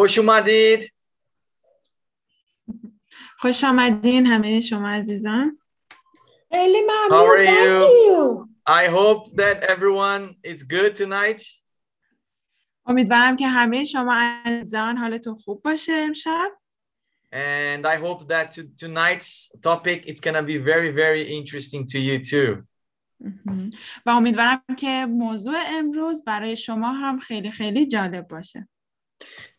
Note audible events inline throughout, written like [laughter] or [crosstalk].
خوش اومدید خوش آمدین همه شما عزیزان خیلی How ممنون are Thank you. I hope that everyone is good tonight. امیدوارم که همه شما عزیزان حالتون خوب باشه امشب And I hope that to, tonight's topic it's gonna be very, very interesting to you too. و امیدوارم که موضوع امروز برای شما هم خیلی خیلی جالب باشه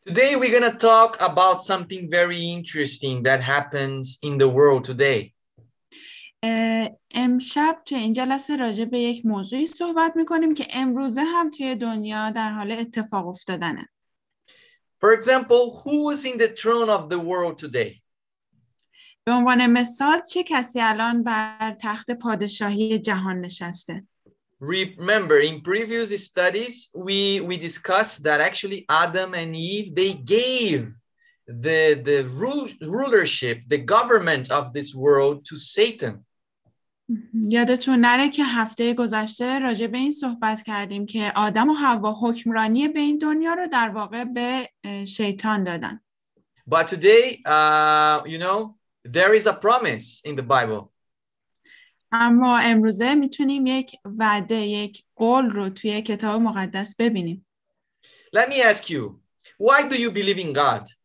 Today we're gonna talk about something very interesting that happens in the world today. اه، امشب توی این جلسه راجع به یک موضوعی صحبت می‌کنیم که امروزه هم توی دنیا در حال اتفاق افتادنه For example, who is in the throne of the world today? به عنوان مثال چه کسی الان بر تخت پادشاهی جهان نشسته Remember, in previous studies, we we discussed that actually Adam and Eve they gave the the rule, rulership, the government of this world to Satan. یادتون نره که هفته گذشته راجع به این صحبت کردیم که آدم و حوا حکمرانی به این دنیا رو در واقع به اه، شیطان دادن But today, uh, you know, there is a promise in the Bible. اما امروزه می‌تونیم یک وعده یک قول رو توی کتاب مقدس ببینیم Let me ask you, why do you believe in God?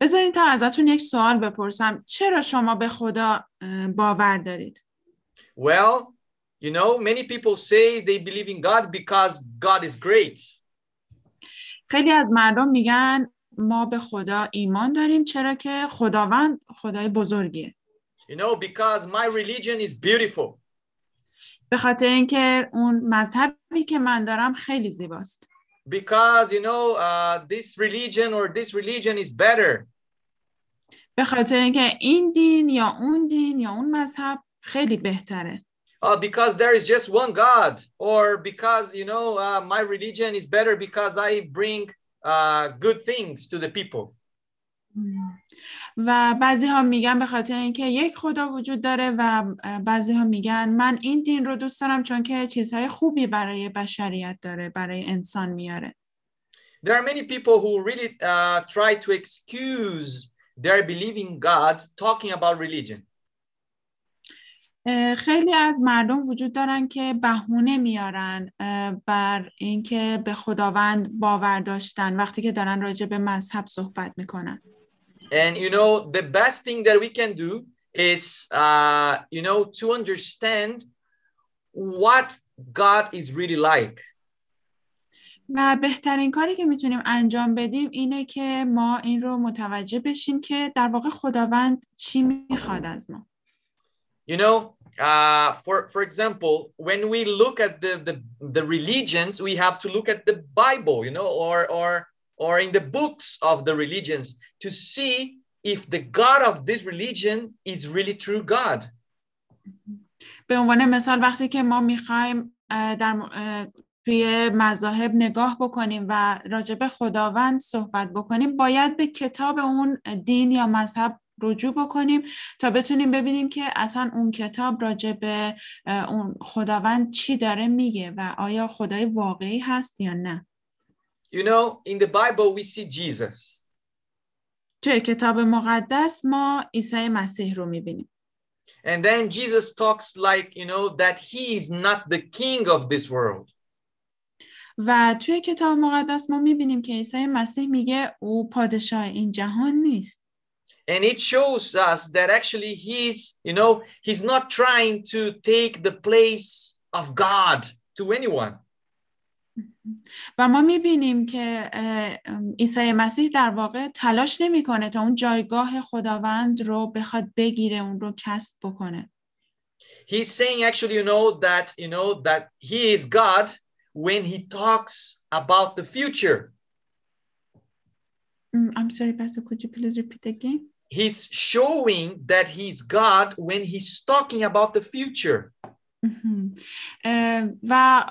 بذارین تا ازتون یک سوال بپرسم چرا شما به خدا باور دارید Well, you know, many people say they believe in God because God is great. خیلی از مردم میگن ما به خدا ایمان داریم چرا که خداوند خدای بزرگیه You know, because my religion is beautiful. به خاطر اینکه اون مذهبی که من دارم خیلی زیباست Because, you know, uh, this religion or this religion is better. به خاطر اینکه این دین یا اون دین یا اون مذهب خیلی بهتره Uh, because there is just one God, or because, you know, uh, my religion is better because I bring uh, good things to the people. و بعضی ها میگن به خاطر اینکه یک خدا وجود داره و بعضی ها میگن من این دین رو دوست دارم چون که چیزهای خوبی برای بشریت داره برای انسان میاره There are many people who really uh, try to excuse their believing God talking about religion. خیلی از مردم وجود دارن که بهونه میارن بر اینکه به خداوند باور داشتن وقتی که دارن راجع به مذهب صحبت می‌کنن And you know, the best thing that we can do is, uh, you know, to understand what God is really like. و بهترین کاری که میتونیم انجام بدیم اینه که ما این رو متوجه بشیم که در واقع خداوند چی میخواد از ما You know, uh, for for example, when we look at the, the the religions, we have to look at the Bible, you know, or or or in the books of the religions to see if the God of this religion is really true God. به عنوان مثال وقتی که ما می‌خوایم در توی مذاهب نگاه بکنیم و راجع به خداوند صحبت بکنیم باید به کتاب اون دین یا مذهب رجوع بکنیم تا بتونیم ببینیم که اصلا اون کتاب راجع به اون خداوند چی داره میگه و آیا خدای واقعی هست یا نه You know, in the Bible we see Jesus. توی کتاب مقدس ما عیسی مسیح رو میبینیم And then Jesus talks like, you know, that he is not the king of this world. و توی کتاب مقدس ما میبینیم که عیسی مسیح میگه او پادشاه این جهان نیست And it shows us that actually he's, you know, he's not trying to take the place of God to anyone. و ما می‌بینیم که عیسی مسیح در واقع تلاش نمی‌کنه تا اون جایگاه خداوند رو بخواد بگیره اون رو کسب بکنه He's saying actually, you know, that, you know, that he is God when he talks about the future. I'm sorry Pastor could you please repeat again He's showing that he's God when he's talking about the future. و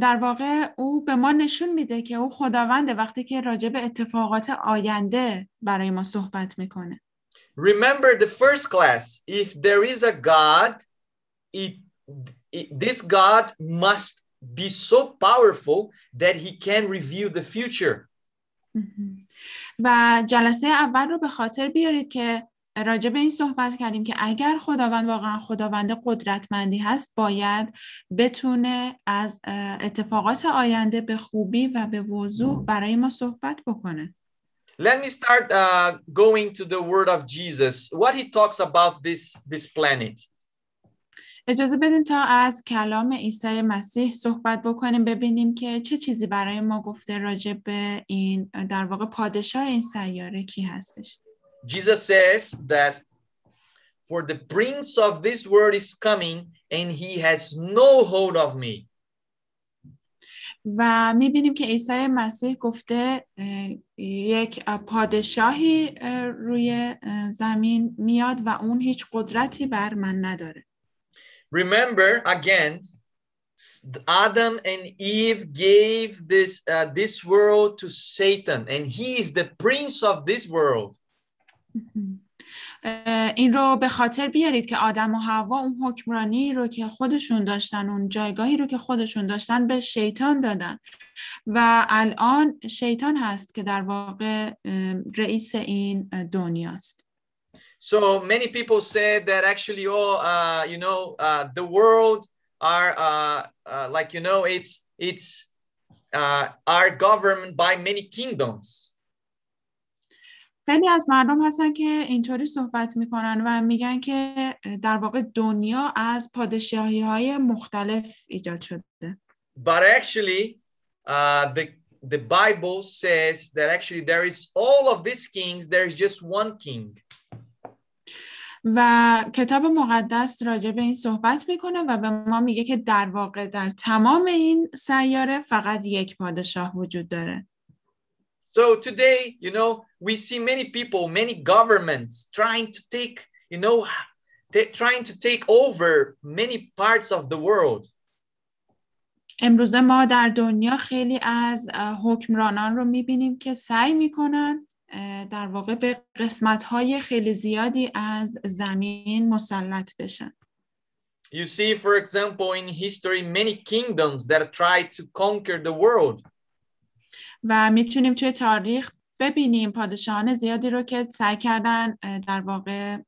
در واقع او به ما نشون میده که او خداونده وقتی که راجع به اتفاقات آینده برای ما صحبت می‌کنه Remember the first class. If there is a God, it, it- this God must be so powerful that he can reveal the future. و جلسه اول رو به خاطر بیارید که راجع به این صحبت کردیم که اگر خداوند واقعا خداوند قدرتمندی هست باید بتونه از اتفاقات آینده به خوبی و به وضوح برای ما صحبت بکنه Let me start uh, going to the word of Jesus. What he talks about this this planet. اجازه بدین تا از کلام عیسی مسیح صحبت بکنیم ببینیم که چه چیزی برای ما گفته راجع به این در واقع پادشاه این سیاره کی هستش. Jesus says that for the prince of this world is coming and he has no hold of me. و میبینیم که عیسی مسیح گفته یک پادشاهی روی زمین میاد و اون هیچ قدرتی بر من نداره. Remember again, Adam and Eve gave this uh, this world to Satan, and he is the prince of this world. این رو به خاطر بیارید که آدم و حوا اون حکمرانی رو که خودشون داشتن اون جایگاهی رو که خودشون داشتن به شیطان دادن و الان شیطان هست که در واقع رئیس این دنیاست So many people said that actually, oh, uh, you know, uh, the world are uh, uh, like you know, it's it's uh, are governed by many kingdoms. خیلی از مردم هستن که اینطوری صحبت می‌کنن و میگن که در واقع دنیا از پادشاهی های مختلف ایجاد شده. But actually, uh, the the Bible says that actually there is all of these kings. There is just one king. و کتاب مقدس راجع به این صحبت می‌کنه و به ما میگه که در واقع در تمام این سیاره فقط یک پادشاه وجود داره. So today, you know, we see many people, many governments trying to take, you know, trying to take over many parts of the world. امروزه ما در دنیا خیلی از حکمرانان رو میبینیم که سعی میکنن در واقع به قسمت های خیلی زیادی از زمین مسلط بشن. You see, for example, in history, many kingdoms that tried to conquer the world. و می‌تونیم توی تاریخ ببینیم پادشاهان زیادی رو که سعی کردن در واقع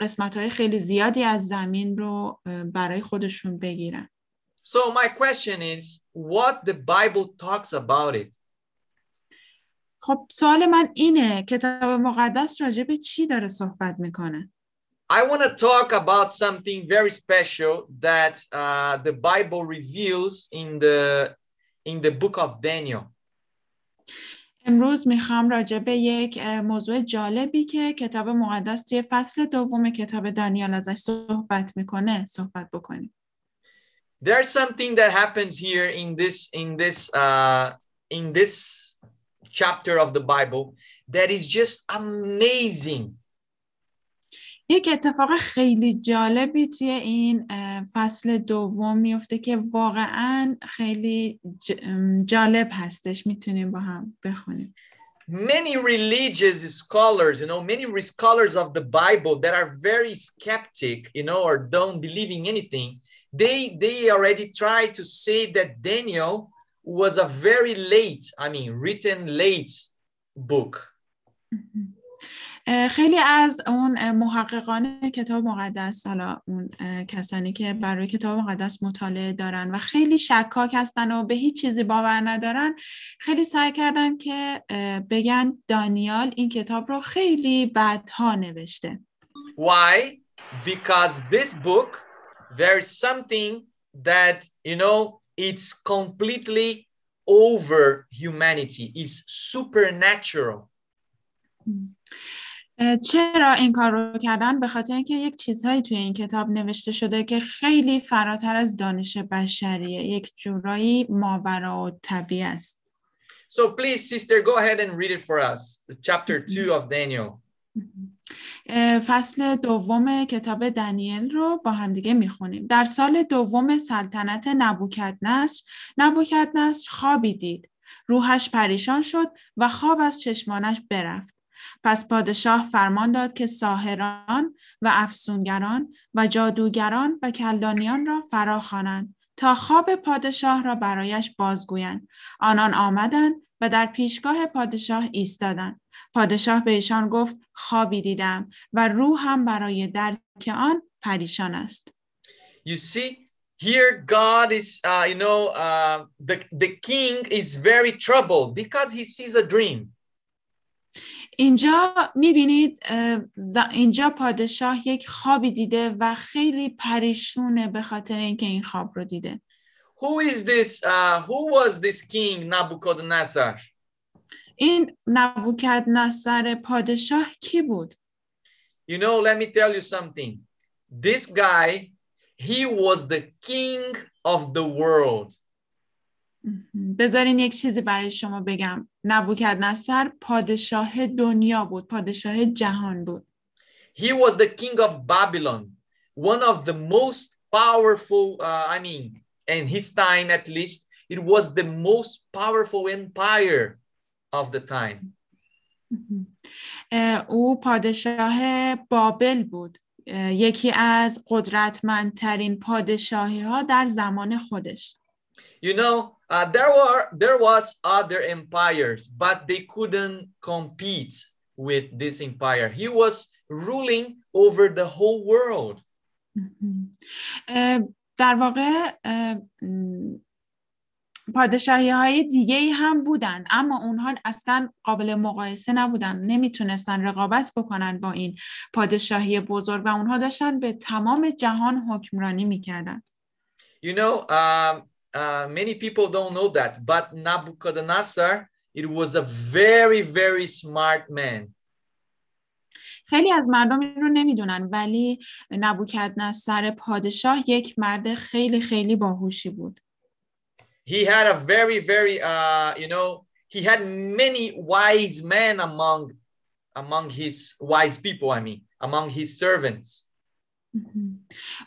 قسمت های خیلی زیادی از زمین رو برای خودشون بگیرن. So my question is, what the Bible talks about it? خب سوال من اینه کتاب مقدس راجع به چی داره صحبت می‌کنه؟ I want to talk about something very special that uh, the Bible reveals in the in the book of Daniel. امروز می‌خوام راجع به یک موضوع جالبی که کتاب مقدس توی فصل دوم کتاب دانیال ازش صحبت می‌کنه صحبت بکنیم. There's something that happens here in this in this uh, in this chapter of the Bible that is just amazing. یک اتفاق خیلی جالبی توی این فصل دوم میفته که واقعا خیلی جالب هستش میتونیم با هم بخونیم Many religious scholars, you know, many scholars of the Bible that are very skeptic, you know, or don't believe in anything, they they already try to say that Daniel was a very late, I mean, written late book. خیلی از اون محققان کتاب مقدس حالا اون کسانی که برای کتاب مقدس مطالعه دارن و خیلی شکاک هستن و به هیچ چیزی باور ندارن خیلی سعی کردن که بگن دانیال این کتاب رو خیلی بعدها نوشته Why? Because this book there is something that you know it's completely over humanity is supernatural. چرا این کار رو کردن؟ به خاطر اینکه یک چیزهایی توی این کتاب نوشته شده که خیلی فراتر از دانش بشریه. یک جورایی ماورا و طبیعه است. So please sister go ahead and read it for us. Chapter 2 of Daniel. فصل دوم کتاب دانیل رو با همدیگه می‌خونیم. در سال دوم سلطنت نبوکت نصر نبوکت نصر خوابی دید. روحش پریشان شد و خواب از چشمانش برفت. پس پادشاه فرمان داد که ساهران و افسونگران و جادوگران و کلدانیان را فرا خوانند تا خواب پادشاه را برایش بازگویند آنان آمدند و در پیشگاه پادشاه ایستادند. پادشاه به ایشان گفت خوابی دیدم و روحم برای درک آن پریشان است. You see, here God is, uh, you know, uh, the, the king is very troubled because he sees a dream. اینجا می‌بینید اینجا پادشاه یک خوابی دیده و خیلی پریشونه به خاطر اینکه این خواب رو دیده. Who is this? Uh, who was this king Nabucodonosor? این نبوکدنصر پادشاه کی بود؟ You know, let me tell you something. This guy, he was the king of the world. بذارین یک چیزی برای شما بگم. نبوکدنصر پادشاه دنیا بود، پادشاه جهان بود. He was the king of Babylon, one of the most powerful, uh, I mean, in his time at least, it was the most powerful empire of the time. او پادشاه بابل بود. یکی از قدرتمندترین پادشاهی ها در زمان خودش. You know, uh, there were there was other empires, but they couldn't compete with this empire. He was ruling over the whole world. در واقع پادشاهی های دیگه ای هم بودن اما اونها اصلا قابل مقایسه نبودن نمی‌تونستن رقابت بکنن با این پادشاهی بزرگ و اونها داشتن به تمام جهان حکمرانی می‌کردن You know, um, uh, many people don't know that, but Nabucodonosor, it was a very, very smart man. خیلی از مردم این رو نمیدونن ولی نبوکدنصر پادشاه یک مرد خیلی خیلی باهوشی بود. he had a very very uh you know he had many wise men among among his wise people i mean among his servants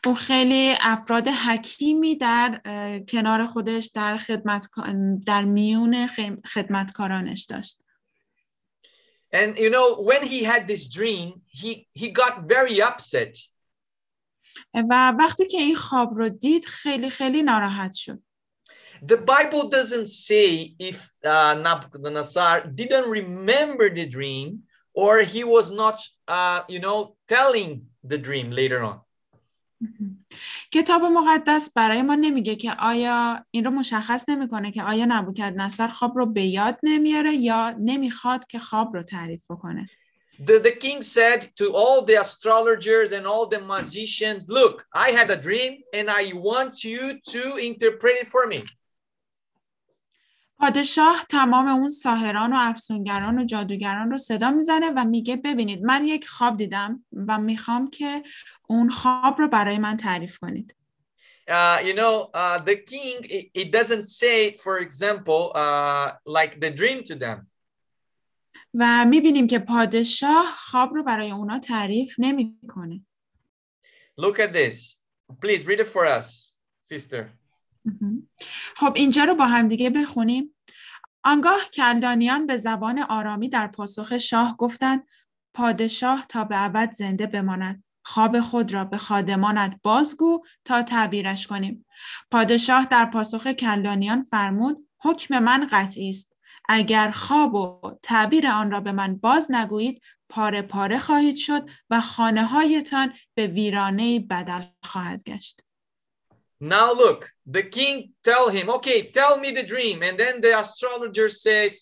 او خیلی افراد حکیمی در کنار خودش در خدمت در میون خدمتکارانش داشت and you know when he had this dream he he got very upset و وقتی که این خواب رو دید خیلی خیلی ناراحت شد the Bible doesn't say if uh, Nabucodonosor didn't remember the dream or he was not, uh, you know, telling the dream later on. کتاب مقدس برای ما نمیگه که آیا این رو مشخص نمیکنه که آیا نبوکدنصر خواب رو به یاد نمیاره یا نمیخواد که خواب رو تعریف بکنه. The, the king said to all the astrologers and all the magicians, look, I had a dream and I want you to interpret it for me. پادشاه تمام اون ساهران و افسونگران و جادوگران رو صدا می‌زنه و میگه ببینید من یک خواب دیدم و می‌خوام که اون خواب رو برای من تعریف کنید. Uh, you know, uh, the king, it, it doesn't say, for example, uh, like the dream to them. و می‌بینیم که پادشاه خواب رو برای اونا تعریف نمی‌کنه. Look at this. Please read it for us, sister. خب اینجا رو با هم دیگه بخونیم. آنگاه کلدانیان به زبان آرامی در پاسخ شاه گفتند پادشاه تا به ابد زنده بماند. خواب خود را به خادمانت بازگو تا تعبیرش کنیم. پادشاه در پاسخ کلدانیان فرمود حکم من قطعی است. اگر خواب و تعبیر آن را به من باز نگویید پاره پاره خواهید شد و خانه هایتان به ویرانه بدل خواهد گشت. Now look, the king tell him, okay, tell me the dream. And then the astrologer says,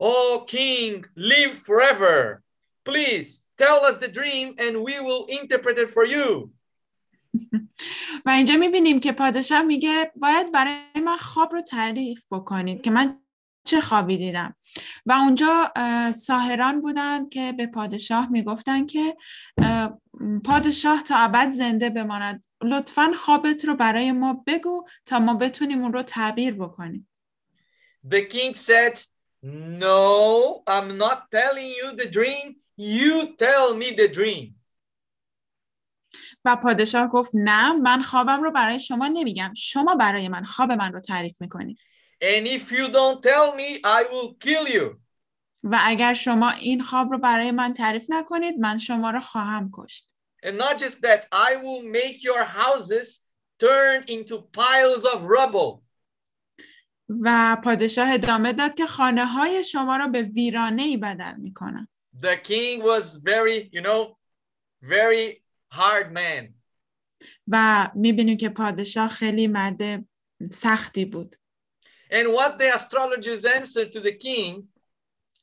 oh, king, live forever. Please tell us the dream and we will interpret it for you. و اینجا می‌بینیم که پادشاه میگه باید برای من خواب رو تعریف بکنید که من چه خوابی دیدم و اونجا ساهران بودن که به پادشاه می‌گفتن که پادشاه تا ابد زنده بماند لطفا خوابت رو برای ما بگو تا ما بتونیم اون رو تعبیر بکنیم The king said, no, I'm not telling you the dream. You tell me the dream. و پادشاه گفت نه من خوابم رو برای شما نمیگم شما برای من خواب من رو تعریف می‌کنید And if you don't tell me, I will kill you. و اگر شما این خواب رو برای من تعریف نکنید من شما رو خواهم کشت And not just that, I will make your houses turned into piles of rubble. و پادشاه ادامه داد که خانه های شما را به ویرانه ای بدل می کنم. The king was very, you know, very hard man. و میبینیم که پادشاه خیلی مرد سختی بود And what the astrologers answered to the king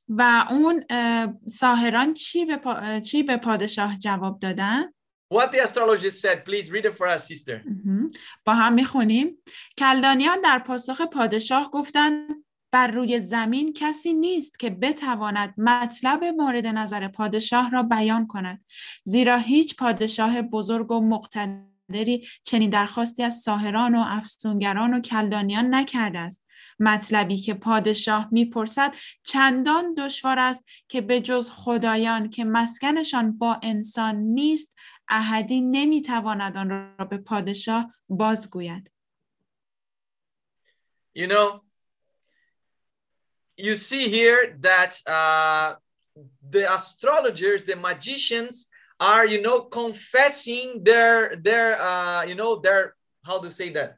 و اون اه، ساحران چی به, پا- چی به پادشاه جواب دادن؟ What the astrologers said, please read it for us, sister. با هم می‌خونیم کلدانیان در پاسخ پادشاه گفتند بر روی زمین کسی نیست که بتواند مطلب مورد نظر پادشاه را بیان کند زیرا هیچ پادشاه بزرگ و مقتدری چنین درخواستی از ساهران و افسونگران و کلدانیان نکرده است مطلبی که پادشاه می‌پرسد چندان دشوار است که به جز خدایان که مسکنشان با انسان نیست احدی نمی‌تواند آن را به پادشاه بازگوید You know, you see here that uh, the astrologers, the magicians, are you know confessing their their uh, you know their how to say that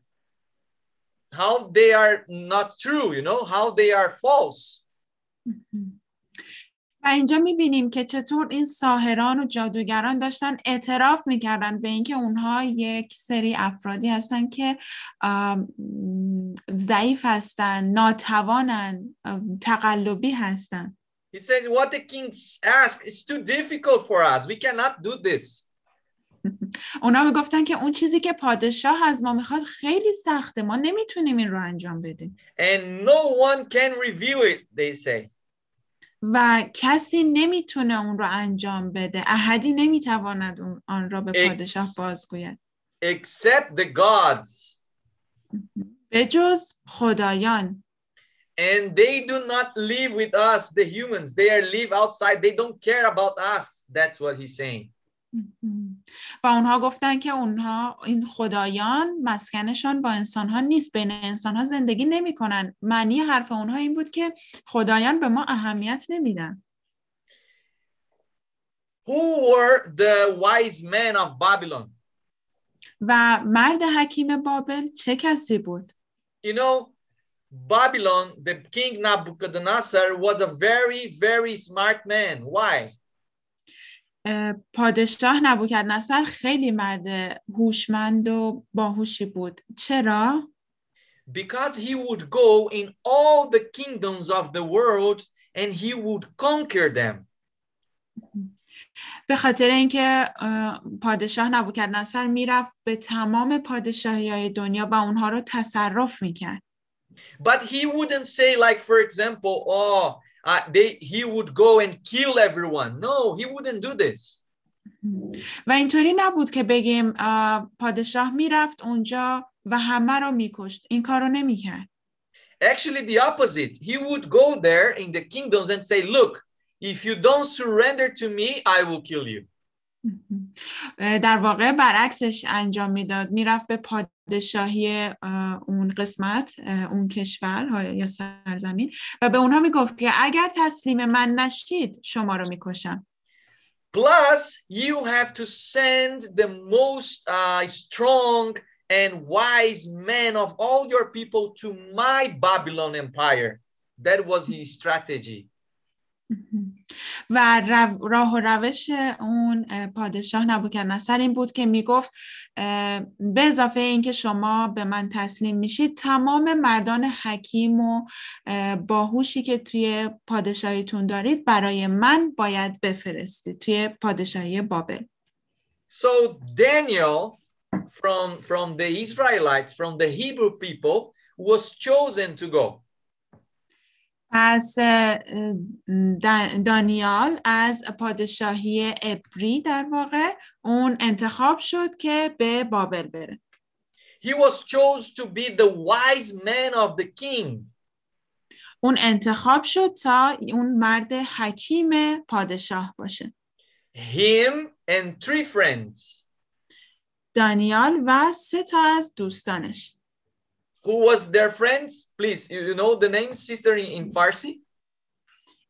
how they are not true. You know how they are false. و اینجا می‌بینیم که چطور این ساهران و جادوگران داشتن اعتراف می‌کردن به اینکه اونها یک سری افرادی هستن که آم، ضعیف هستن ناتوانن آم، تقلبی هستن He says what the king asked is too difficult for us. We cannot do this. [laughs] اونا می‌گفتن که اون چیزی که پادشاه از ما می‌خواد خیلی سخته ما نمی‌تونیم این رو انجام بدیم And no one can review it, they say. و کسی نمی‌تونه اون رو انجام بده احدی نمی‌تواند اون- آن را به پادشاه بازگوید Except the gods. [laughs] به جز خدایان And they do not live with us, the humans. They are live outside. They don't care about us. That's what he's saying. [laughs] و اونها گفتن که اونها این خدایان مسکنشان با انسانها نیست بین انسانها زندگی نمی‌کنن معنی حرف اونها این بود که خدایان به ما اهمیت نمیدن Who were the wise men of Babylon? و مرد حکیم بابل چه کسی بود You know, Babylon, the king Nebuchadnezzar was a very, very smart man. Why? اه، پادشاه نبوکدنصر خیلی مرد هوشمند و باهوشی بود. چرا؟ Because he would go in all the kingdoms of the world and he would conquer them. به خاطر اینکه اه، پادشاه نبوکدنصر می‌رفت به تمام پادشاهی های دنیا و اونها رو تصرف می‌کرد. But he wouldn't say, like, for example, oh, uh, they, he would go and kill everyone. No, he wouldn't do this. و اینطوری نبود که بگیم اه، پادشاه میرفت اونجا و همه رو میکشت این کار رو نمیکرد Actually, the opposite. He would go there in the kingdoms and say, look, if you don't surrender to me, I will kill you. در واقع برعکسش انجام می‌داد می‌رفت به پادشاهی اه، اون قسمت اون کشور یا سرزمین و به اونها می‌گفت که اگر تسلیم من نشید شما رو می‌کشم Plus, you have to send the most uh, strong and wise men of all your people to my Babylon empire. That was his strategy. و راه و روش اون اه، پادشاه نبوکدنصر این بود که می‌گفت به اضافه اینکه شما به من تسلیم میشید تمام مردان حکیم و اه، باهوشی که توی پادشاهیتون دارید برای من باید بفرستید توی پادشاهی بابل So Daniel from, from the Israelites, from the Hebrew people, was chosen to go. پس دانیال از پادشاهی ابری در واقع اون انتخاب شد که به بابل بره He was chose to be the wise man of the king. اون انتخاب شد تا اون مرد حکیم پادشاه باشه Him and three friends. دانیال و سه تا از دوستانش Who was their friends? Please, you you know the name, sister in, in Farsi?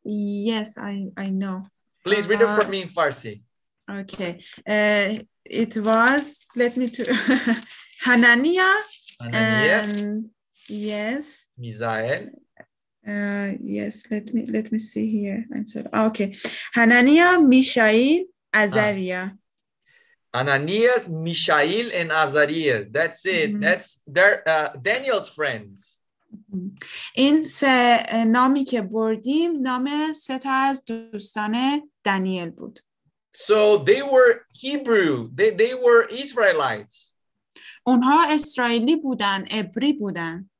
Yes, I, I know. Please read it for Uh, me in Farsi. Okay. Uh, it was, let me to, [laughs] Hanania. Hananiah, and yes, Misael. Uh, yes, let me let me see here. I'm sorry. Ah, okay. Hanania, Mishael, Azariah. Ananias, Mishael, and Azariah. That's it. Mhm. That's their uh, Daniel's friends. این سه نامی که بردیم نام سه تا از دوستان دانیل بود. So they were Hebrew. They, they were Israelites. اونها اسرائیلی بودن، عبری بودن.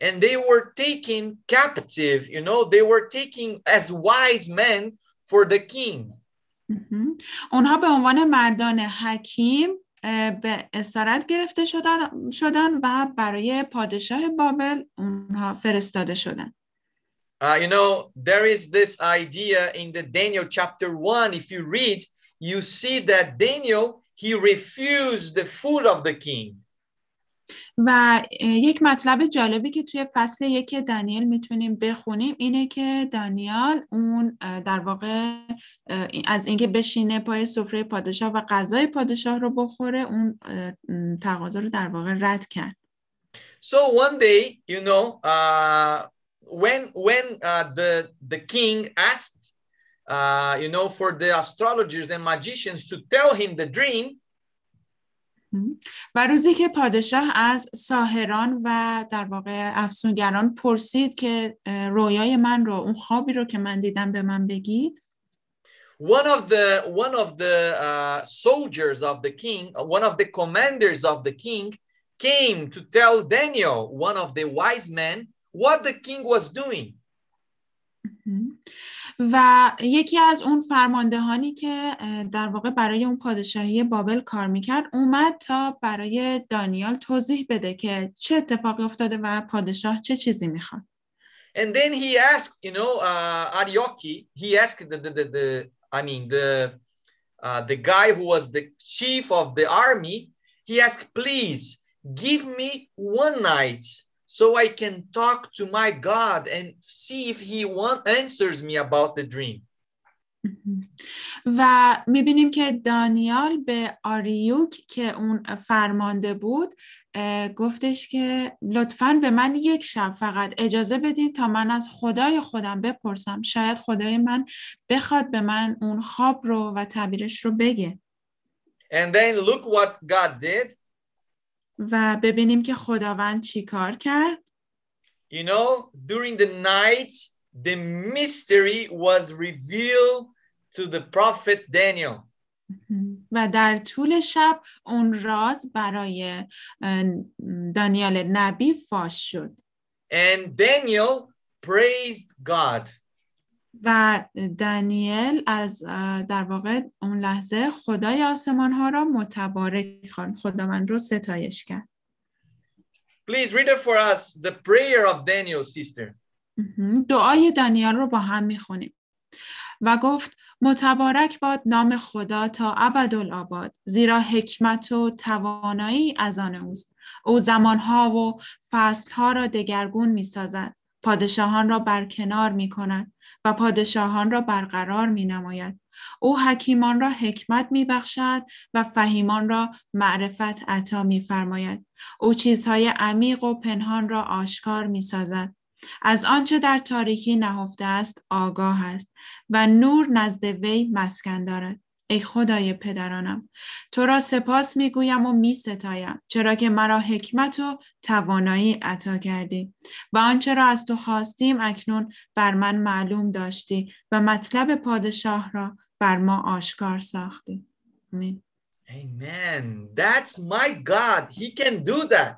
And they were taken captive. You know, they were taken as wise men for the king. اونها به عنوان مردان حکیم به اسارت گرفته شدن, شدن و برای پادشاه بابل اونها فرستاده شدن. Uh, you know, there is this idea in the Daniel chapter one. If you read, you see that Daniel, he refused the food of the king. و یک مطلب جالبی که توی فصل یک دانیل می‌تونیم بخونیم اینه که دانیال اون در واقع از اینکه بشینه پای سفره پادشاه و غذای پادشاه رو بخوره اون تقاضا رو در واقع رد کرد. So one day, you know, uh, when when uh, the the king asked, uh, you know, for the astrologers and magicians to tell him the dream, و روزی که پادشاه از ساهران و در واقع افسونگران پرسید که رویای من رو اون خوابی رو که من دیدم به من بگید one of the one of the uh, soldiers of the king, uh, one of the commanders of the king, came to tell Daniel, one of the wise men, what the king was doing. و یکی از اون فرماندهانی که در واقع برای اون پادشاهی بابل کار می‌کرد اومد تا برای دانیال توضیح بده که چه اتفاقی افتاده و پادشاه چه چیزی می‌خواد. And then he asked, you know, uh, Arioki, he asked the, the, the, the I mean, the, uh, the guy who was the chief of the army, he asked, please give me one night so I can talk to my God and see if he want, answers me about the dream. [laughs] و می‌بینیم که دانیال به آریوک که اون فرمانده بود گفتش که لطفا به من یک شب فقط اجازه بدید تا من از خدای خودم بپرسم شاید خدای من بخواد به من اون خواب رو و تعبیرش رو بگه And then look what God did. و ببینیم که خداوند چی کار کرد You know, during the night, the mystery was revealed to the prophet Daniel. و در طول شب اون راز برای اه، دانیال نبی فاش شد And Daniel praised God. و دانیل از در واقع اون لحظه خدای آسمان ها را متبارک خواند. خداوند رو ستایش کرد. Please read it for us the prayer of Daniel, sister. دعای دانیال رو با هم می‌خونیم. و گفت متبارک باد نام خدا تا ابدالآباد زیرا حکمت و توانایی از آن اوست. او زمانها و فصلها را دگرگون می‌سازد. پادشاهان را برکنار می کند و پادشاهان را برقرار می نماید. او حکیمان را حکمت می بخشد و فهیمان را معرفت عطا می فرماید. او چیزهای عمیق و پنهان را آشکار می سازد. از آنچه در تاریکی نهفته است آگاه است و نور نزد وی مسکن دارد. ای خدای پدرانم تو را سپاس می‌گویم و می ستایم چرا که مرا حکمت و توانایی عطا کردی و آنچه را از تو خواستیم اکنون بر من معلوم داشتی و مطلب پادشاه را بر ما آشکار ساختی آمین Amen. That's my God. He can do that.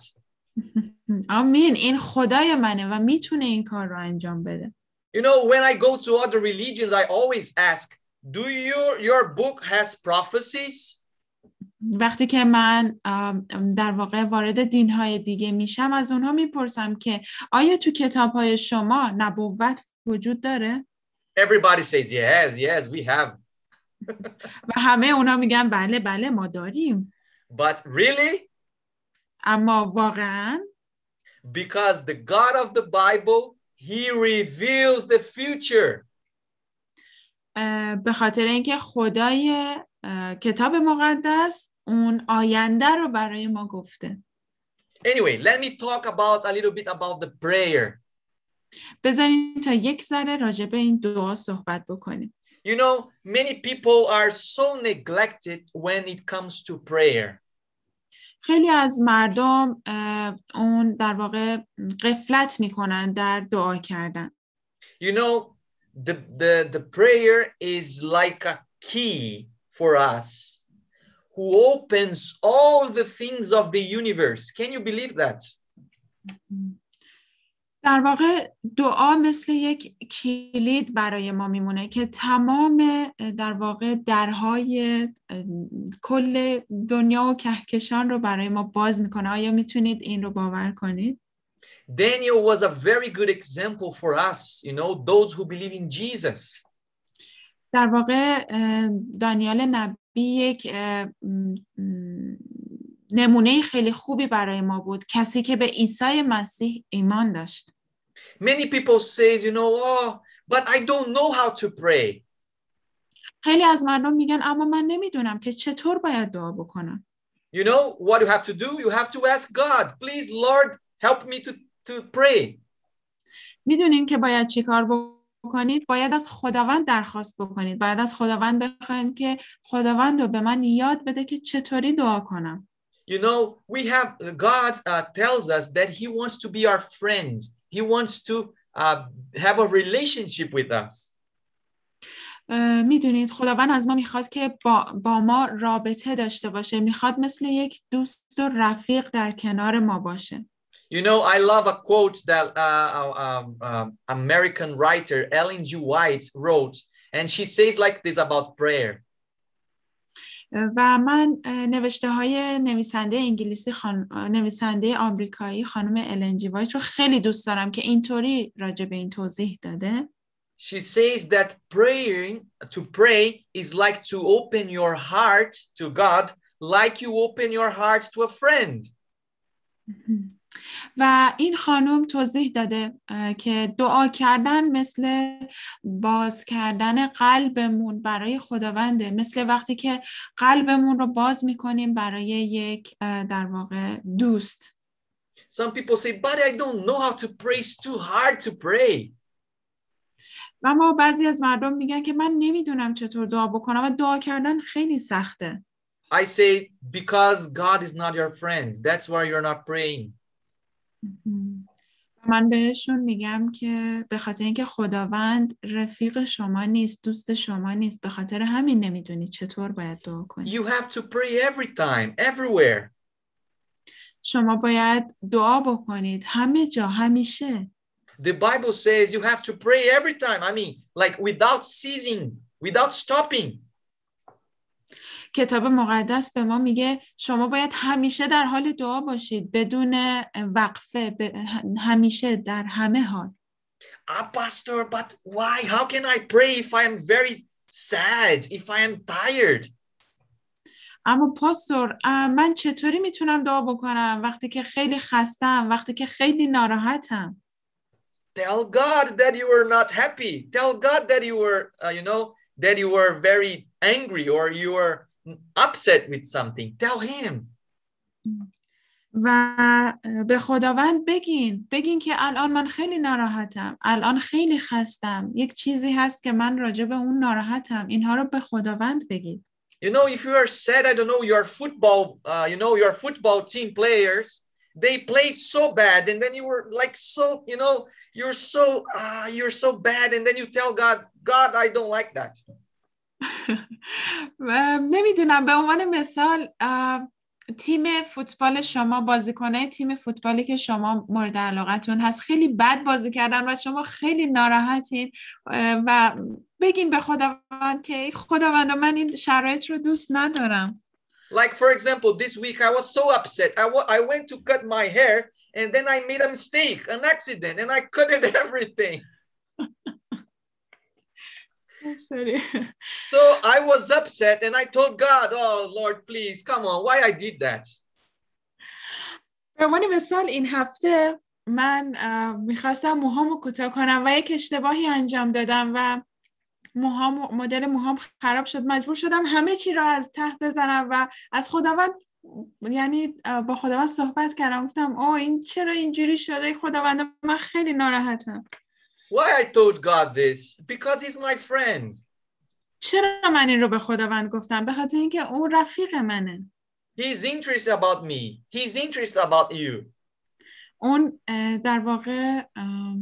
[laughs] آمین این خدای منه و می‌تونه این کار رو انجام بده You know, when I go to other religions, I always ask, do your your book has prophecies? وقتی که من در واقع وارد دینهای دیگه میشم از اونها می‌پرسم که آیا تو کتابهای شما نبوت وجود داره؟ Everybody says, yes, yes, we have. [laughs] و همه اونا میگن بله بله ما داریم But really, اما واقعا because the God of the Bible, he reveals the future. به خاطر اینکه خدای کتاب مقدس اون آینده رو برای ما گفته Anyway, let me talk about a little bit about the prayer. بذارین تا یک ذره راجع به این دعا صحبت بکنیم You know, many people are so neglected when it comes to prayer. خیلی از مردم اون در واقع قفلت می‌کنن در دعا کردن You know, the, the, the prayer is like a key for us who opens all the things of the universe. Can you believe that? در واقع دعا مثل یک کلید برای ما میمونه که تمام در واقع درهای کل دنیا و کهکشان رو برای ما باز می‌کنه آیا می‌تونید این رو باور کنید؟ Daniel was a very good example for us, you know, those who believe in Jesus. در واقع اه، دانیال نبی یک اه، م- م- نمونه خیلی خوبی برای ما بود کسی که به عیسی مسیح ایمان داشت Many people says, you know, oh, but I don't know how to pray. خیلی از مردم میگن اما من نمیدونم که چطور باید دعا بکنم You know what you have to do? You have to ask God, please, Lord, help me to, to pray. می‌دونین که باید چیکار بکنید باید از خداوند درخواست بکنید باید از خداوند بخواید که خداوند رو به من یاد بده که چطوری دعا کنم You know, we have God uh, tells us that He wants to be our friend. He wants to uh, have a relationship with us. می‌دونید خداوند از ما می‌خواد که با, با ما رابطه داشته باشه می‌خواد مثل یک دوست و رفیق در کنار ما باشه You know, I love a quote that uh, uh, um, um, American writer Ellen G. White wrote, and she says like this about prayer. و من اه، نوشته های نویسنده انگلیسی خان... نویسنده آمریکایی خانم النجی وایت رو خیلی دوست دارم که اینطوری راجع به این توضیح داده She says that praying to pray is like to open your heart to God, like you open your heart to a friend. و این خانم توضیح داده که دعا کردن مثل باز کردن قلبمون برای خداونده مثل وقتی که قلبمون رو باز می‌کنیم برای یک در واقع دوست Some people say, but I don't know how to pray. It's too hard to pray. و اما بعضی از مردم میگن که من نمی‌دونم چطور دعا بکنم و دعا کردن خیلی سخته I say, because God is not your friend. That's why you're not praying. من بهشون میگم که به خاطر اینکه خداوند رفیق شما نیست دوست شما نیست به خاطر همین نمی‌دونید چطور باید دعا کنید You have to pray every time, everywhere. شما باید دعا بکنید همه جا همیشه The Bible says you have to pray every time. I mean, like without ceasing, without stopping. کتاب مقدس به ما میگه شما باید همیشه در حال دعا باشید بدون وقفه به- همیشه در همه حال Ah, Pastor, but why? How can I pray if I am very sad, if I am tired? اما پاستور من چطوری می‌تونم دعا بکنم وقتی که خیلی خستم وقتی که خیلی ناراحتم Tell God that you were not happy. Tell God that you were, uh, you know, that you were very angry or you were upset with something. Tell Him. و اه، به خداوند بگین بگین که الان من خیلی ناراحتم الان خیلی خستم یک چیزی هست که من راجع به اون ناراحتم اینها رو به خداوند بگید You know, if you are sad, I don't know, your football, uh, you know, your football team players, they played so bad, and then you were like so, you know, you're so, uh, you're so bad, and then you tell God, God, I don't like that. و نمی‌دونم به عنوان مثال تیم فوتبال شما بازیکنه تیم فوتبالی که شما مورد علاقتون هست خیلی بد بازی کردن و شما خیلی ناراحتین و بگین به خداوند که خداوند من این شرایط رو دوست ندارم Like for example, this week I was so upset. I wa- I went to cut my hair, and then I made a mistake, an accident, and I cut it everything. [laughs] So I was upset, and I told God, "Oh Lord, please, come on, why I did that?" به عنوان مثال این هفته من اه، می‌خواستم موهامو کوتاه کنم و یک اشتباهی انجام دادم و موهام مدل موهام خراب شد. مجبور شدم همه چی را از ته بزنم و از خداوند یعنی اه، با خداوند صحبت کردم. گفتم او این چرا اینجوری شده؟ خداوند من خیلی ناراحتم. Why I told God this? Because he's my friend. چرا من این رو به خداوند گفتم به خاطر اینکه اون رفیق منه He's interested about me. He's interested about you. اون اه، در واقع اه،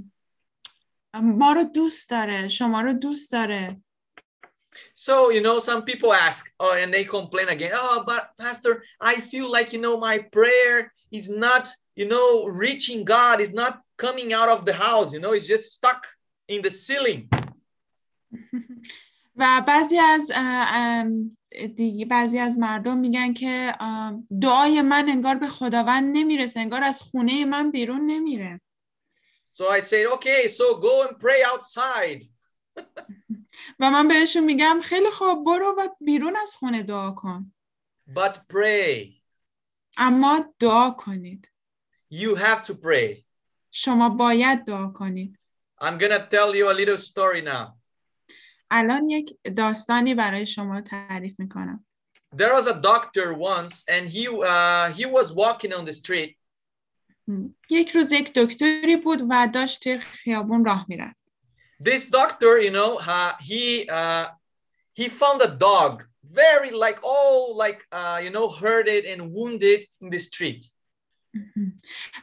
ما رو دوست داره شما رو دوست داره So, you know, some people ask, oh, and they complain again, oh, but Pastor, I feel like, you know, my prayer is not, you know, reaching God, is not coming out of the house, you know, it's just stuck in the ceiling. [laughs] و بعضی از دیگه بعضی از مردم میگن که دعای من انگار به خداوند نمی‌رسه انگار از خونه من بیرون نمیره So I said, okay, so go and pray outside. [laughs] و من بهشون میگم خیلی خوب برو و بیرون از خونه دعا کن But pray. اما دعا کنید You have to pray. شما باید دعا کنید I'm going to tell you a little story now. الان یک داستانی برای شما تعریف میکنم There was a doctor once, and he, uh, he was walking on the street, یک روز یک دکتری بود و داشت توی خیابون راه میرفت this doctor you know uh, he uh, he found a dog very like all like uh, you know hurted and wounded in the street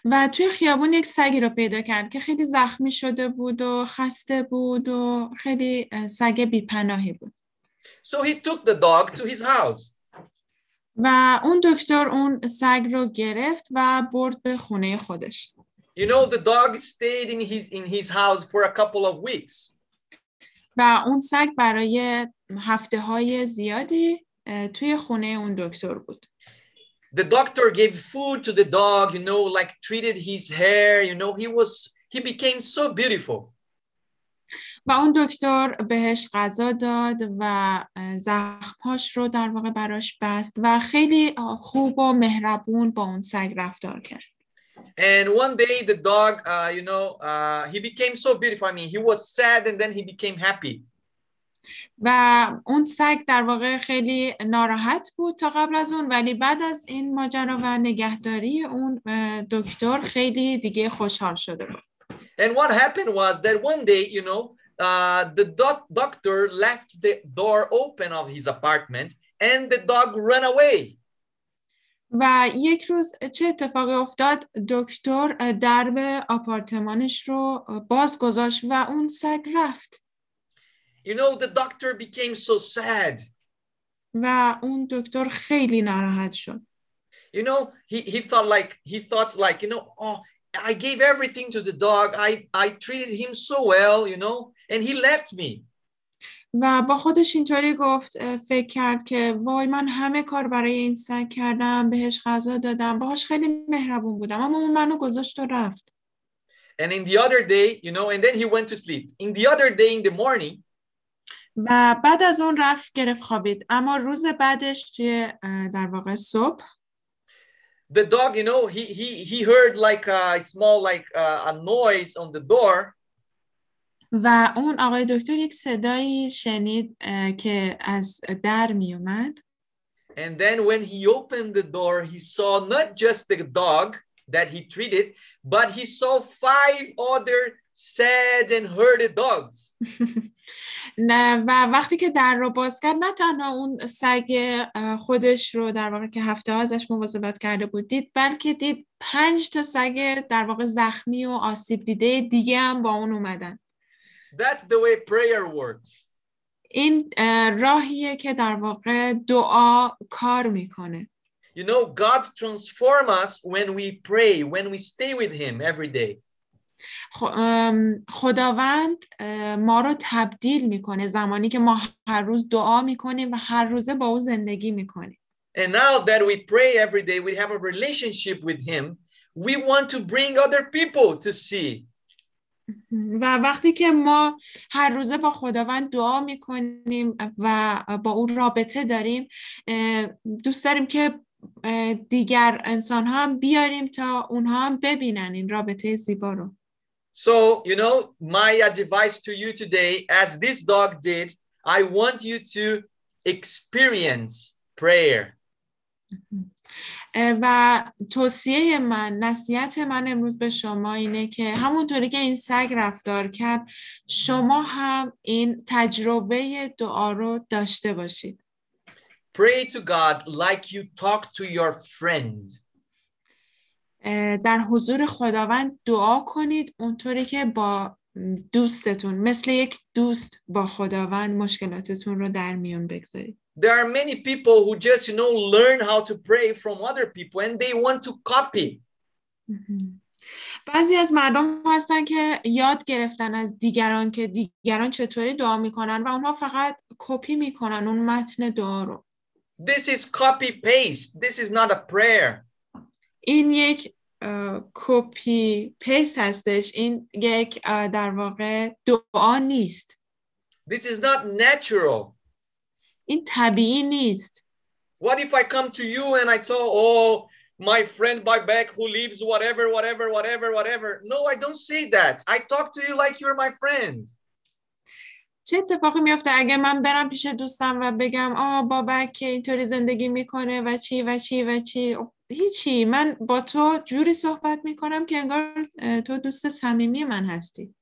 و توی خیابون یک سگی رو پیدا کرد که خیلی زخمی شده بود و خسته بود و خیلی سگ بیپناهی بود. So he took the dog to his house. و اون دکتر اون سگ رو گرفت و برد به خونه خودش. You know the dog stayed in his in his house for a couple of weeks. و اون سگ برای هفته های زیادی توی خونه اون دکتر بود. the doctor gave food to the dog you know like treated his hair you know he was he became so beautiful و اون دکتر بهش غذا داد و اه، زخمهاش رو در واقع براش بست و خیلی اه، خوب و مهربون با اون سگ رفتار کرد and one day the dog uh, you know uh, he became so beautiful i mean he was sad and then he became happy و اون سگ در واقع خیلی ناراحت بود تا قبل از اون ولی بعد از این ماجرا و نگهداری اون دکتر خیلی دیگه خوشحال شده بود. And what happened was that one day, you know, uh, the doc- doctor left the door open of his apartment and the dog ran away. و یک روز چه اتفاقی افتاد؟ دکتر درب آپارتمانش رو باز گذاشت و اون سگ رفت. You know, the doctor became so sad. و اون دکتر خیلی ناراحت شد You know, he, he thought like, he thought like, you know, oh, I gave everything to the dog. I, I treated him so well, you know, and he left me. و با خودش اینطوری گفت اه، فکر کرد که وای من همه کار برای این سگ کردم بهش غذا دادم باهاش خیلی مهربون بودم اما اون منو گذاشت و رفت And in the other day, you know, and then he went to sleep. In the other day in the morning, و بعد از اون رفت گرفت خوابید اما روز بعدش توی در واقع صبح the dog, you know, he he he heard like a small like uh, a noise on the door, و اون آقای دکتر یک صدایی شنید که از در می اومد and then when he opened the door, he saw not just the dog that he treated, but he saw five other sad and hurted dogs. [laughs] نه و وقتی که در رو باز کرد نه تنها اون سگ خودش رو در واقع که هفته ها ازش مواظبت کرده بود دید بلکه دید پنج تا سگ در واقع زخمی و آسیب دیده دیگه هم با اون اومدن That's the way prayer works. این اه، راهیه که در واقع دعا کار می‌کنه You know, God transform us when we pray, when we stay with Him every day. خ- ام، خداوند اه، ما رو تبدیل میکنه زمانی که ما هر روز دعا میکنیم و هر روزه با او زندگی میکنیم And now that we pray every day, we have a relationship with Him. We want to bring other people to see. و وقتی که ما هر روزه با خداوند دعا میکنیم و با او رابطه داریم اه، دوست داریم که اه، دیگر انسان ها هم بیاریم تا اونها هم ببینن این رابطه زیبا رو So, you know, my advice to you today, as this dog did, I want you to experience prayer. و توصیه من نصیحت من امروز به شما اینه که همونطوری که این سگ رفتار کرد شما هم این تجربه دعا رو داشته باشید Pray to God like you talk to your friend. در حضور خداوند دعا کنید اونطوری که با دوستتون مثل یک دوست با خداوند مشکلاتتون رو در میون بگذارید There are many people who just, you know, learn how to pray from other people and they want to copy. بعضی از مردم هستن که یاد گرفتن از دیگران که دیگران چطوری دعا می‌کنن و اونها فقط کپی می‌کنن اون متن دعا رو This is copy paste. This is not a prayer. این یک کپی پیست هستش این یک اه، در واقع دعا نیست This is not natural. این طبیعی نیست What if I come to you and I tell, oh, my friend by back who lives whatever, whatever, whatever, whatever. No, I don't say that. I talk to you like you're my friend. چه اتفاقی میافته اگه من برم پیش دوستم و بگم آه بابک که اینطوری زندگی می‌کنه و چی و چی و چی هیچی من با تو جوری صحبت می‌کنم که انگار تو دوست صمیمی من هستی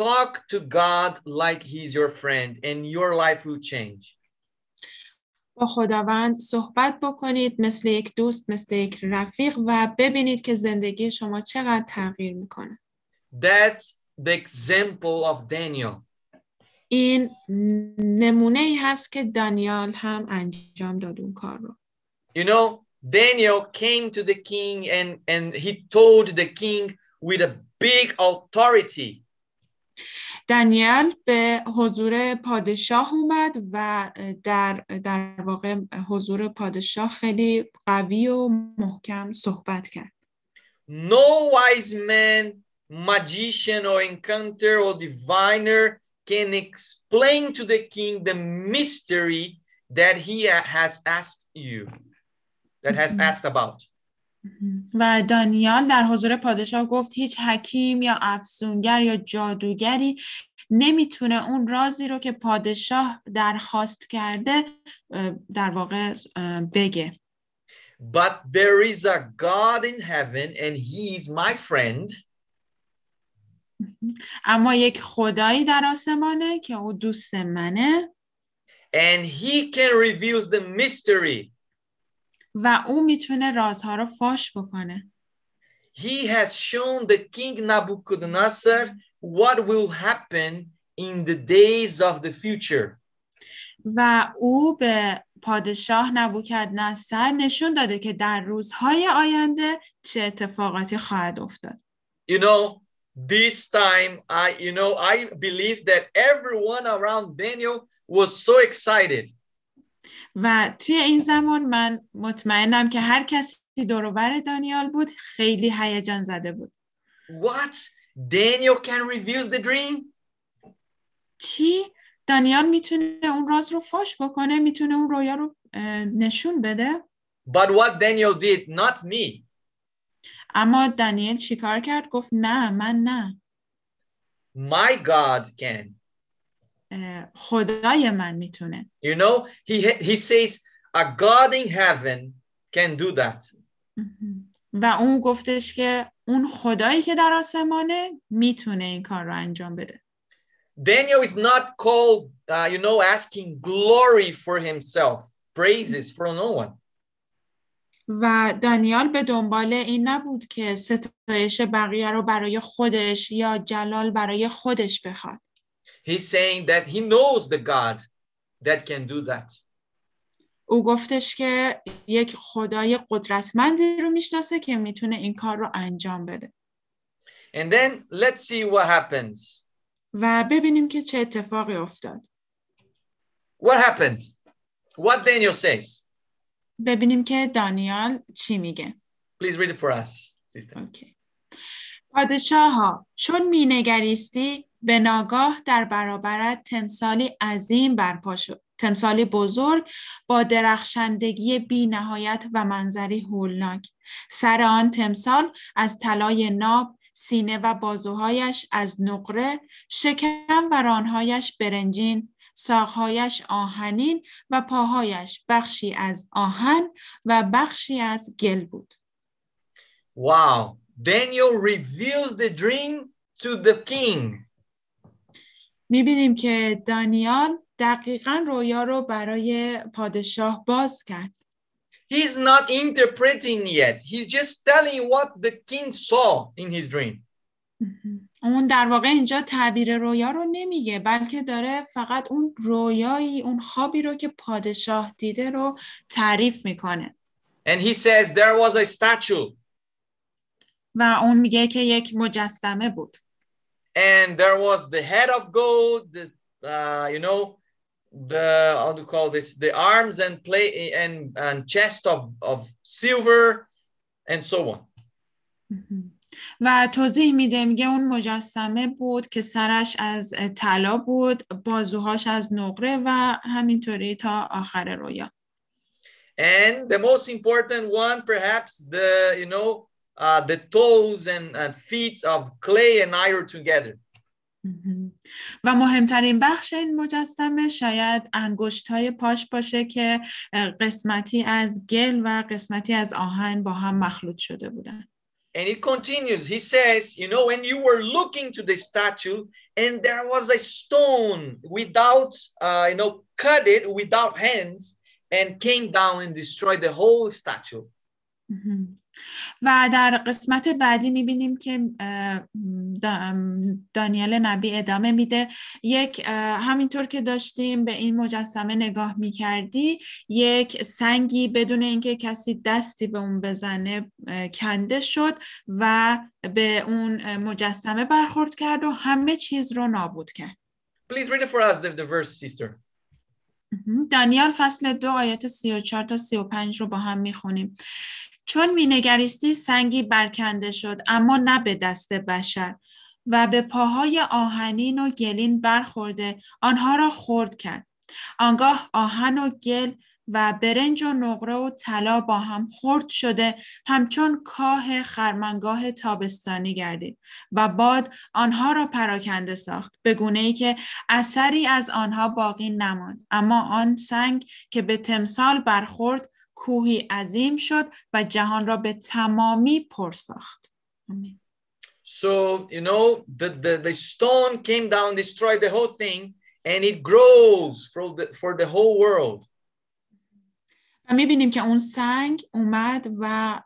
Talk to God like he's your friend and your life will change. با خداوند صحبت بکنید مثل یک دوست مثل یک رفیق و ببینید که زندگی شما چقدر تغییر می‌کنه That's the example of Daniel. این نمونه ای هست که دانیال هم انجام داد اون کار رو You know, Daniel came to the king and, and he told the king with a big authority. دانیال به حضور پادشاه اومد و در, در واقع حضور پادشاه خیلی قوی و محکم صحبت کرد No wise man, magician, or encounter or diviner can explain to the king the mystery that he ha- has asked you, that has Mhm. asked about. و دانیال در حضور پادشاه گفت هیچ حکیم یا افسونگر یا جادوگری نمیتونه اون رازی رو که پادشاه درخواست کرده اه، در واقع اه، بگه But there is a God in heaven, and he is my friend, اما یک خدایی در آسمانه که او دوست منه and he can reveal the mystery. و او می‌تونه رازها رو فاش بکنه He has shown the king Nabucodonosor what will happen in the days of the future. و او به پادشاه نبوکدنصر نشون داده که در روزهای آینده چه اتفاقاتی خواهد افتاد You know, this time I, you know, I believe that everyone around Daniel was so excited. و توی این زمان من مطمئنم که هر کسی دوروبر دانیال بود خیلی هیجان زده بود What? Daniel can reveal the dream? چی؟ دانیال می‌تونه اون راز رو فاش بکنه می‌تونه اون رویا رو اه، نشون بده But what Daniel did, not me. اما دانیل چیکار کرد گفت نه من نه My God can. خدای من می‌تونه You know, he he says a God in heaven can do that. و اون گفتش که اون خدایی که در آسمانه می‌تونه این کار رو انجام بده Daniel is not called, uh, you know, asking glory for himself, praises for no one. و دانیال به دنبال این نبود که ستایش بقیه رو برای خودش یا جلال برای خودش بخواد He's saying that he knows the God that can do that. او گفتش که یک خدای قدرتمندی رو می‌شناسه که می‌تونه این کار رو انجام بده And then let's see what happens. و ببینیم که چه اتفاقی افتاد What happened? What Daniel says. ببینیم که دانیال چی میگه Please read it for us, sister. اوکی. پادشاه ها چون مینگریستی به ناگاه در برابرت تمثالی عظیم برپا شد تمثالی بزرگ با درخشندگی بی نهایت و منظری هولناک سر آن تمثال از طلای ناب سینه و بازوهایش از نقره شکم و رانهایش برنجین ساقهایش آهنین و پاهایش بخشی از آهن و بخشی از گل بود Wow. Daniel reveals the dream to the king. می‌بینیم که دانیال دقیقا رویا رو برای پادشاه باز کرد He's not interpreting yet. He's just telling what the king saw in his dream. اون در واقع اینجا تعبیر رویا رو نمیگه بلکه داره فقط اون رویایی اون خوابی رو که پادشاه دیده رو تعریف می‌کنه And he says there was a statue و اون میگه که یک مجسمه بود and there was the head of gold, the, uh, you know, the how to call this, the arms and play and and chest of of silver, and so on. و توضیح میده میگه اون مجسمه بود که سرش از طلا بود بازوهاش از نقره و همینطوری تا آخر رویا. And the most important one, perhaps the you know uh, the toes and, and feet of clay and iron together. و مهمترین بخش این مجسمه شاید انگشت های پاش باشه که قسمتی از گل و قسمتی از آهن با هم مخلوط شده بودن. And it continues. He says, you know, when you were looking to the statue, and there was a stone without, uh, you know, cut it without hands, and came down and destroyed the whole statue. و در قسمت بعدی میبینیم که دانیال نبی ادامه میده. یک همینطور که داشتیم به این مجسمه نگاه می‌کردی یک سنگی بدون اینکه کسی دستی به اون بزنه کنده شد و به اون مجسمه برخورد کرد و همه چیز رو نابود کرد. Please read it for us, the, the verse, sister. دانیال فصل دو آیات 34 تا 35 رو با هم می‌خونیم. چون مینگریستی سنگی برکنده شد اما نه به دست بشر. و به پاهای آهنین و گلین برخورده. آنها را خرد کرد. آنگاه آهن و گل و برنج و نقره و طلا با هم خرد شده. همچون کاه خرمنگاه تابستانی گردید و باد آنها را پراکنده ساخت. به گونه ای که اثری از آنها باقی نماند. اما آن سنگ که به تمثال برخورد کوهی عظیم شد و جهان را به تمامی پر ساخت. So, you know, the, the, the stone came down, destroyed the whole thing, and it grows for the, for the whole world. و میبینیم که اون سنگ اومد و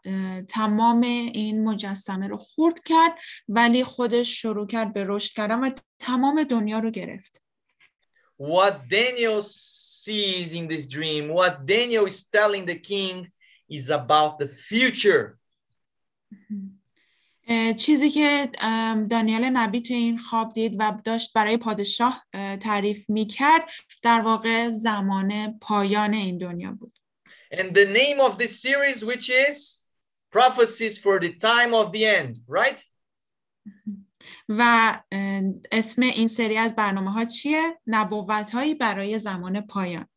تمام این مجسمه رو خورد کرد ولی خودش شروع کرد به رشد کردن و تمام دنیا رو گرفت. What Daniel sees in this dream, what Daniel is telling the king is about the future. چیزی که دانیال نبی توی این خواب دید و داشت برای پادشاه تعریف می کرد در واقع زمان پایان این دنیا بود. And the name of this series, which is Prophecies for the Time of the End, right? و اسم این سری از برنامه ها چیه؟ نبوت هایی برای زمان پایان.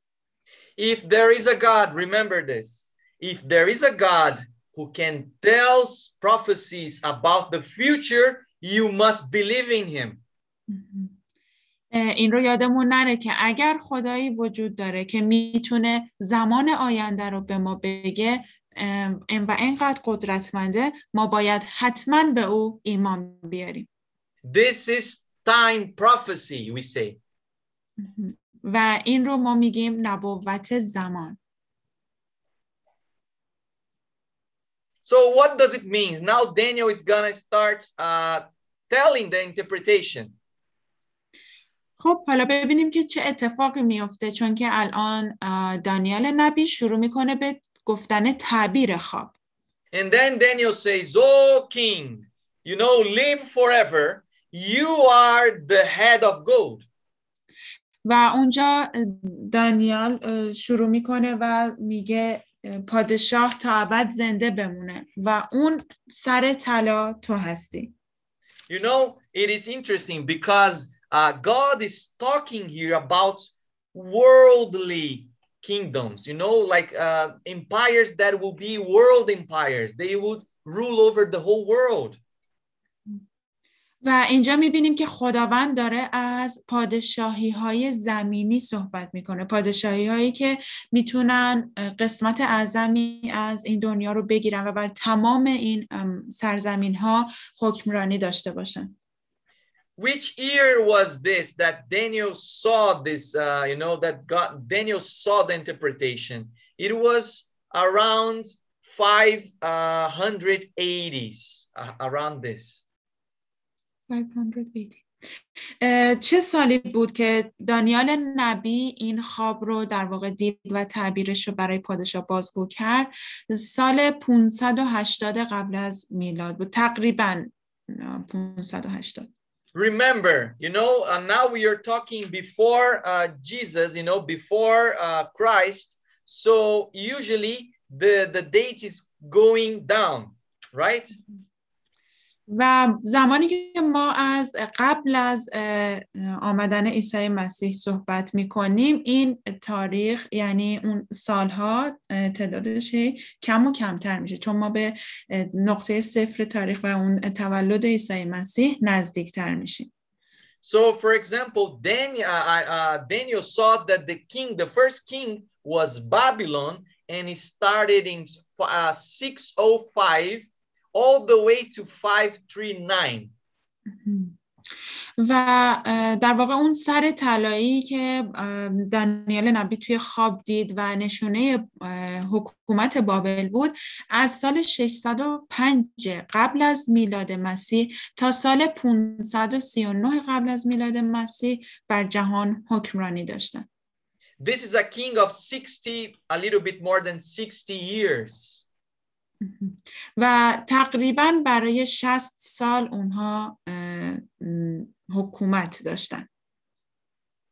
If there is a God, remember this. If there is a God who can tell prophecies about the future, you must believe in him. این رو یادمون نره که اگر خدایی وجود داره که می‌تونه زمان آینده رو به ما بگه و اینقدر قدرتمنده ما باید حتما به او ایمان بیاریم. This is time prophecy, we say. و این رو ما میگیم نبوت زمان. So what does it mean? Now Daniel is gonna start uh, telling the interpretation. خب حالا ببینیم که چه اتفاقی میفته چون که الان دانیال نبی شروع میکنه به گفتن تعبیر خواب. And then Daniel says, "Oh king, you know, live forever. You are the head of gold." و اونجا دانیال شروع میکنه و میگه پادشاه تا ابد زنده بمونه و اون سر طلا تو هستی. You know, it is interesting because uh, God is talking here about worldly kingdoms, you know, like uh, empires that will be world empires. They would rule over the whole world. و اینجا می‌بینیم که خداوند داره از پادشاهی های زمینی صحبت می‌کنه پادشاهی هایی که می‌تونن قسمت اعظمی از این دنیا رو بگیرن و بر تمام این سرزمین ها حکمرانی داشته باشن Which year was this that Daniel saw this, uh, you know, that God, Daniel saw the interpretation? It was around 580s, uh, around this. 580 چه سالی بود که دانیال نبی این خواب رو در واقع دید و تعبیرش رو برای پادشاه بازگو کرد سال 580 قبل از میلاد بود تقریبا 580 Remember, you know, uh, now we are talking before uh, Jesus, you know, before uh, Christ. So usually the, the date is going down, right? و زمانی که ما از قبل از آمدن عیسی مسیح صحبت می کنیم این تاریخ یعنی اون سالها تعدادش کم و کمتر میشه. چون ما به نقطه صفر تاریخ و اون تولد عیسی مسیح نزدیکتر میشیم. So, for example, Daniel, uh, uh, Daniel saw that the king, the first king, was Babylon, and he started in uh, 605 all the way to 539. و در واقع اون سر طلایی که دانیال نبی توی خواب دید و نشونه حکومت بابل بود از سال 605 قبل از میلاد مسیح تا سال 539 قبل از میلاد مسیح بر جهان حکمرانی داشتن This is a king of 60, a little bit more than 60 years. و تقریبا برای 60 سال اونها حکومت داشتن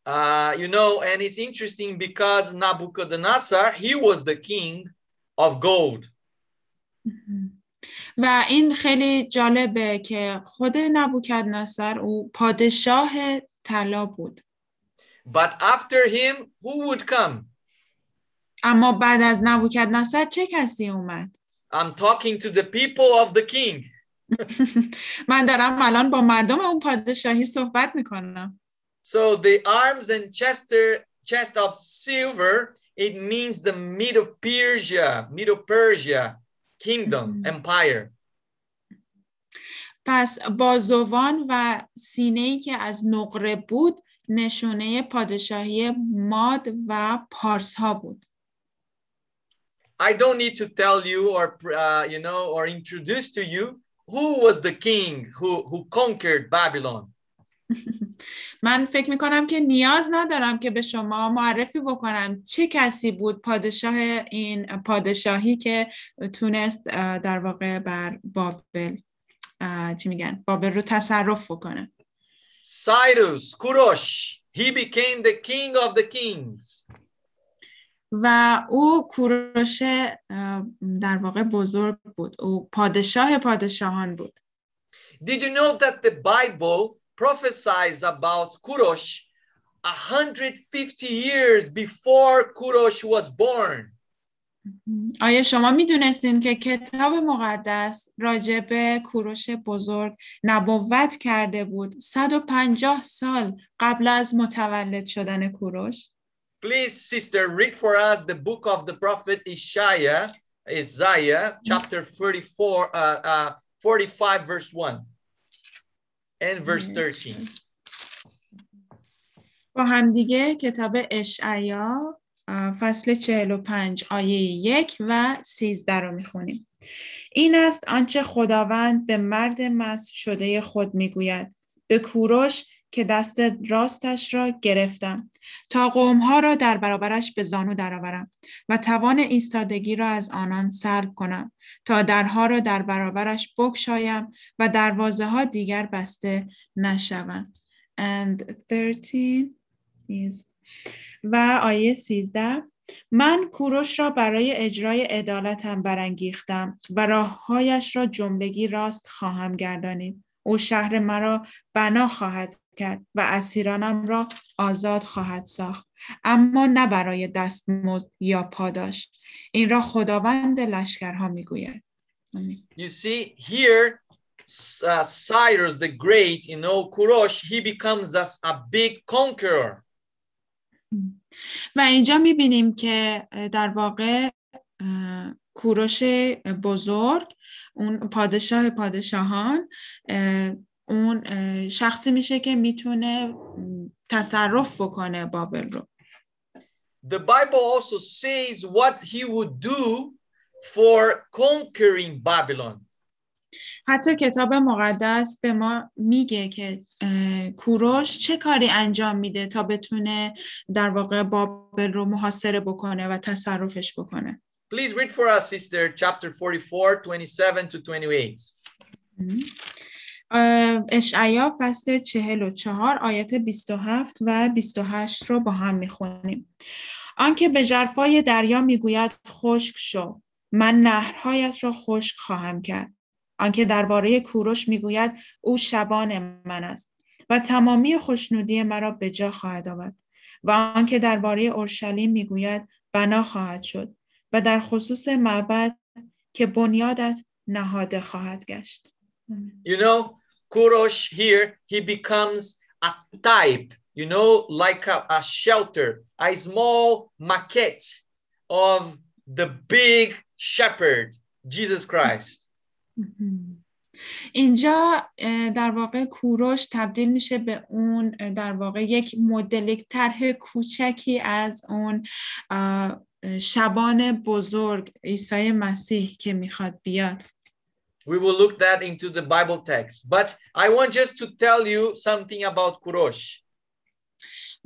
Uh, you know, and it's interesting because Nabucodonosor, he was the king of gold. و این خیلی جالبه که خود نبوکدنصر او پادشاه طلا بود. But after him, who would come? اما بعد از نبوکدنصر چه کسی اومد؟ I'm talking to the people of the king. من دارم الان با مردم اون پادشاهی صحبت می‌کنم. So the arms and chester, chest of silver, it means the Medo Persia, Medo Persia kingdom, empire. پس بازوان و سینه ای که از نقره بود نشونه پادشاهی ماد و پارس ها بود. I don't need to tell you or uh, you know or introduce to you who was the king who who conquered Babylon. من فکر میکنم که نیاز ندارم که به شما معرفی بکنم چه کسی بود پادشاه این پادشاهی که تونست در واقع بر بابل چی میگن بابل رو تصرف بکنه Cyrus, Kurosh, he became the king of the kings. و او کوروش در واقع بزرگ بود او پادشاه پادشاهان بود Did you know that the Bible prophesies about Kurosh 150 years before Kurosh was born? آیا شما می‌دونستین که کتاب مقدس راجع به کوروش بزرگ نبوت کرده بود 150 سال قبل از متولد شدن کوروش؟ Please, sister, read for us the book of the prophet Isaiah, Isaiah chapter 34, uh, uh, 45, verse 1 and verse 13. با همدیگه کتاب اشعیا فصل 45 آیه یک و 13 رو می‌خونیم. این است آنچه خداوند به مرد مست شده خود می‌گوید به کوروش که دست راستش را گرفتم. تا قومها را در برابرش به زانو درآورم و توان ایستادگی را از آنان سلب کنم. تا درها را در برابرش بگشایم و دروازه ها دیگر بسته نشوند. And 13 is و آیه 13 من کوروش را برای اجرای عدالتم برانگیختم و راههایش را جملگی راست خواهم گردانید. او شهر مرا بنا خواهد کرد و اسیرانم را آزاد خواهد ساخت. اما نه برای دستمزد یا پاداش این را خداوند لشکرها می‌گوید. You see here uh, Cyrus the Great, you know, Kurosh, he becomes as a big conqueror. و اینجا می‌بینیم که در واقع کوروش بزرگ اون پادشاه پادشاهان اه، اون شخصی میشه که می‌تونه تصرف بکنه بابل رو The Bible also says what he would do for conquering Babylon. حتی کتاب مقدس به ما میگه که کوروش چه کاری انجام میده تا بتونه در واقع بابل رو محاصره بکنه و تصرفش بکنه Please read for us, sister, chapter 44, 27 to 28. اشعیا فصل چهل و چهار آیت 27 و 28 رو با هم می‌خونیم. آنکه به جرفای دریا می‌گوید خشک شو من نهرهایت را خشک خواهم کرد. آنکه درباره کوروش می‌گوید او شبان من است و تمامی خوشنودی مرا به جا خواهد آورد. و آنکه درباره اورشلیم می‌گوید بنا خواهد شد و در خصوص معبد که بنیادت نهاده خواهد گشت. You know, Kurosh here, he becomes a type, you know, like a, a shelter, a small maquette of the big shepherd, Jesus Christ. اینجا در واقع کوروش تبدیل میشه به اون در واقع یک مدل طرح کوچکی از اون شبان بزرگ عیسی مسیح که می‌خواد بیاد We will look that into the Bible text. But I want just to tell you something about Kurosh.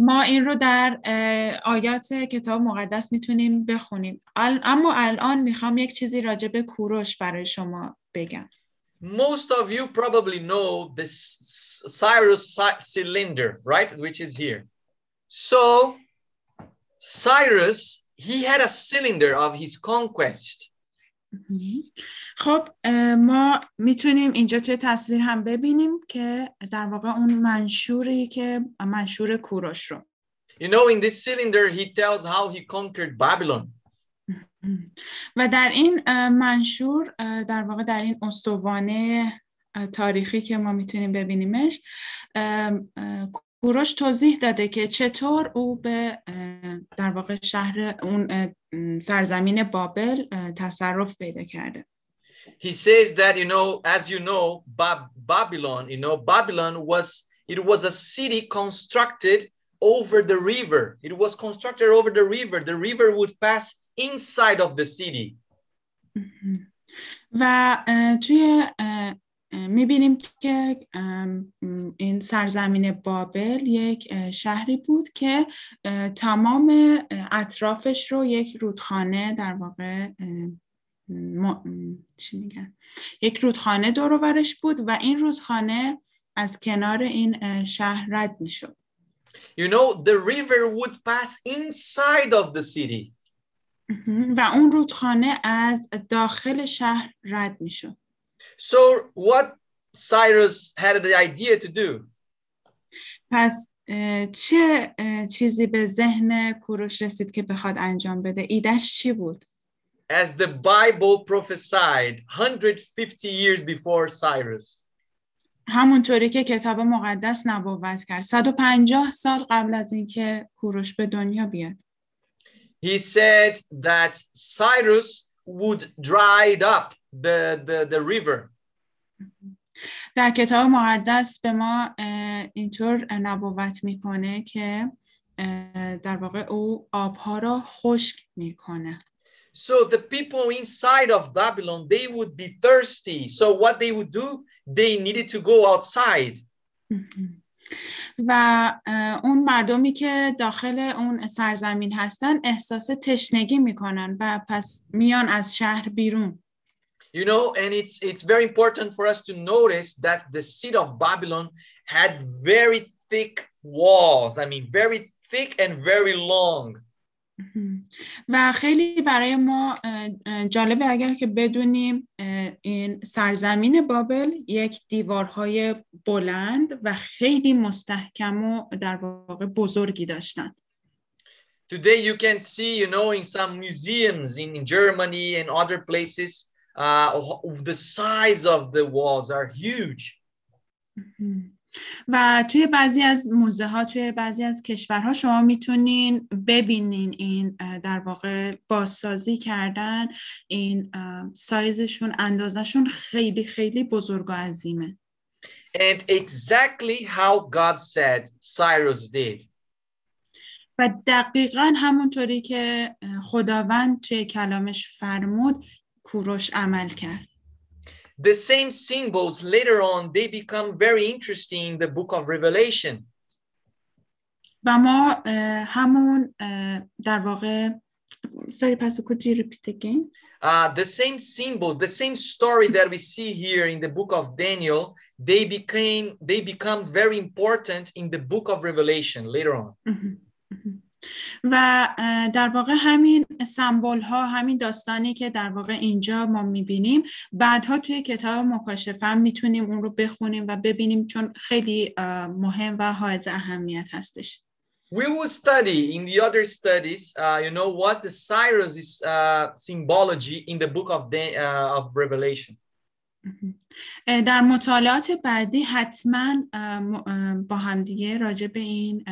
ما این رو در اه، آیات کتاب مقدس میتونیم بخونیم ال- اما الان میخوام یک چیزی راجع به کوروش برای شما بگم Most of you probably know the C- Cyrus cy- cylinder, right? Which is here. So Cyrus, he had a cylinder of his conquest. خب ما می‌تونیم اینجا توی تصویر هم ببینیم که در واقع اون منشوری که منشور کوروش رو. You know, in this cylinder, he tells how he conquered Babylon. و در این منشور در واقع در این استوانه تاریخی که ما می‌تونیم ببینیمش کوروش توضیح داده که چطور او به در واقع شهر اون سرزمین بابل اه، تصرف پیدا کرده He says that, you know, as you know, Bab- Babylon, you know, Babylon was, it was a city constructed over the river. It was constructed over the river. The river would pass inside of the city. و اه، توی می‌بینیم که این سرزمین بابل یک شهری بود که تمام اطرافش رو یک رودخانه در واقع ما- م، چی میگن؟ یک رودخانه دور و برش بود و این رودخانه از کنار این شهر رد می‌شد. You know, the river would pass inside of the city. و اون رودخانه از داخل شهر رد می‌شد. So what Cyrus had the idea to do? پس اه، چه اه، چیزی به ذهن کوروش رسید که بخواد انجام بده؟ ایدش چی بود؟ As the Bible prophesied 150 years before Cyrus. همونطوری که کتاب مقدس نبوت کرد. 150 سال قبل از اینکه کوروش به دنیا بیاد. He said that Cyrus would dried up. The, the, the river. در کتاب مقدس به ما اینطور نبوت می‌کنه که در واقع او آبها را خشک می‌کنه So the people inside of Babylon, they would be thirsty. So what they would do, they needed to go outside. [laughs] و اون مردمی که داخل اون سرزمین هستن احساس تشنگی می‌کنن و پس میان از شهر بیرون You know, and it's it's very important for us to notice that the city of Babylon had very thick walls. I mean, very thick and very long. و خیلی برای ما اه، اه، جالبه اگر که بدونیم اه، این سرزمین بابل یک دیوارهای بلند و خیلی مستحکم و در واقع بزرگی داشتن Today, you can see, you know, in some museums in, in Germany and other places, uh, the size of the walls are huge. و توی بعضی از موزه ها توی بعضی از کشورها شما می‌تونین ببینین این در واقع بازسازی کردن این سایزشون اندازشون خیلی خیلی بزرگ و عظیمه And exactly how God said Cyrus did. و دقیقا همونطوری که خداوند توی کلامش فرمود کوروش عمل کرد The same symbols later on they become very interesting in the book of Revelation. و ما اه، همون اه، در واقع sorry Pastor could you repeat again Uh, the same symbols, the same story that we see here in the book of Daniel, they became they become very important in the book of Revelation later on. مهم. مهم. و در واقع همین سمبل ها همین داستانی که در واقع اینجا ما می‌بینیم بعدها توی کتاب مکاشفه می‌تونیم اون رو بخونیم و ببینیم چون خیلی مهم و حائز اهمیت هستش We will study in the other studies, uh, you know, what the Cyrus is uh, symbology in the book of Dan- uh, of Revelation. در مطالعات بعدی حتما با همدیگه راجع به این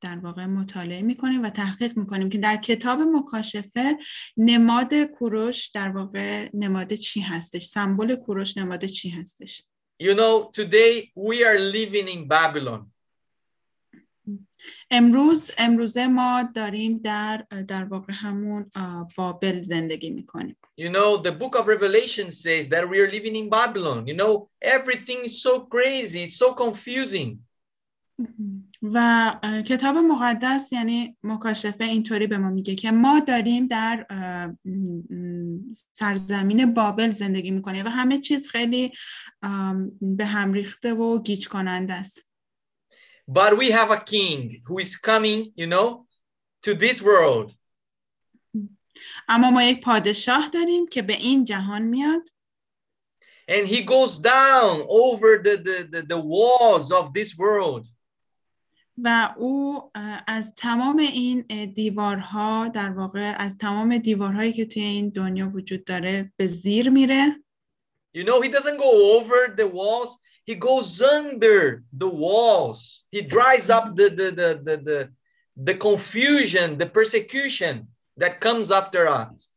در واقع مطالعه می‌کنیم و تحقیق می‌کنیم که در کتاب مکاشفه نماد کوروش در واقع نماد چی هستش؟ سمبل کوروش نماد چی هستش؟ You know, today we are living in Babylon. امروز امروزه ما داریم در در واقع همون بابل زندگی می‌کنیم. You know, the book of Revelation says that we are living in Babylon. You know, everything is so crazy, so confusing. و اه، کتاب مقدس یعنی مکاشفه اینطوری به ما میگه که ما داریم در اه، م- م- سرزمین بابل زندگی میکنیم و همه چیز خیلی ام، به هم ریخته و گیج کننده است But we have a king who is coming, you know, to this world. اما ما یک پادشاه داریم که به این جهان میاد And he goes down over the, the, the, the walls of this world. و او از تمام این دیوارها در واقع از تمام دیوارهایی که توی این دنیا وجود داره به زیر میره You know, he doesn't go over the walls, he goes under the walls. He dries up the, the, the, the, the, the confusion, the persecution that comes after us.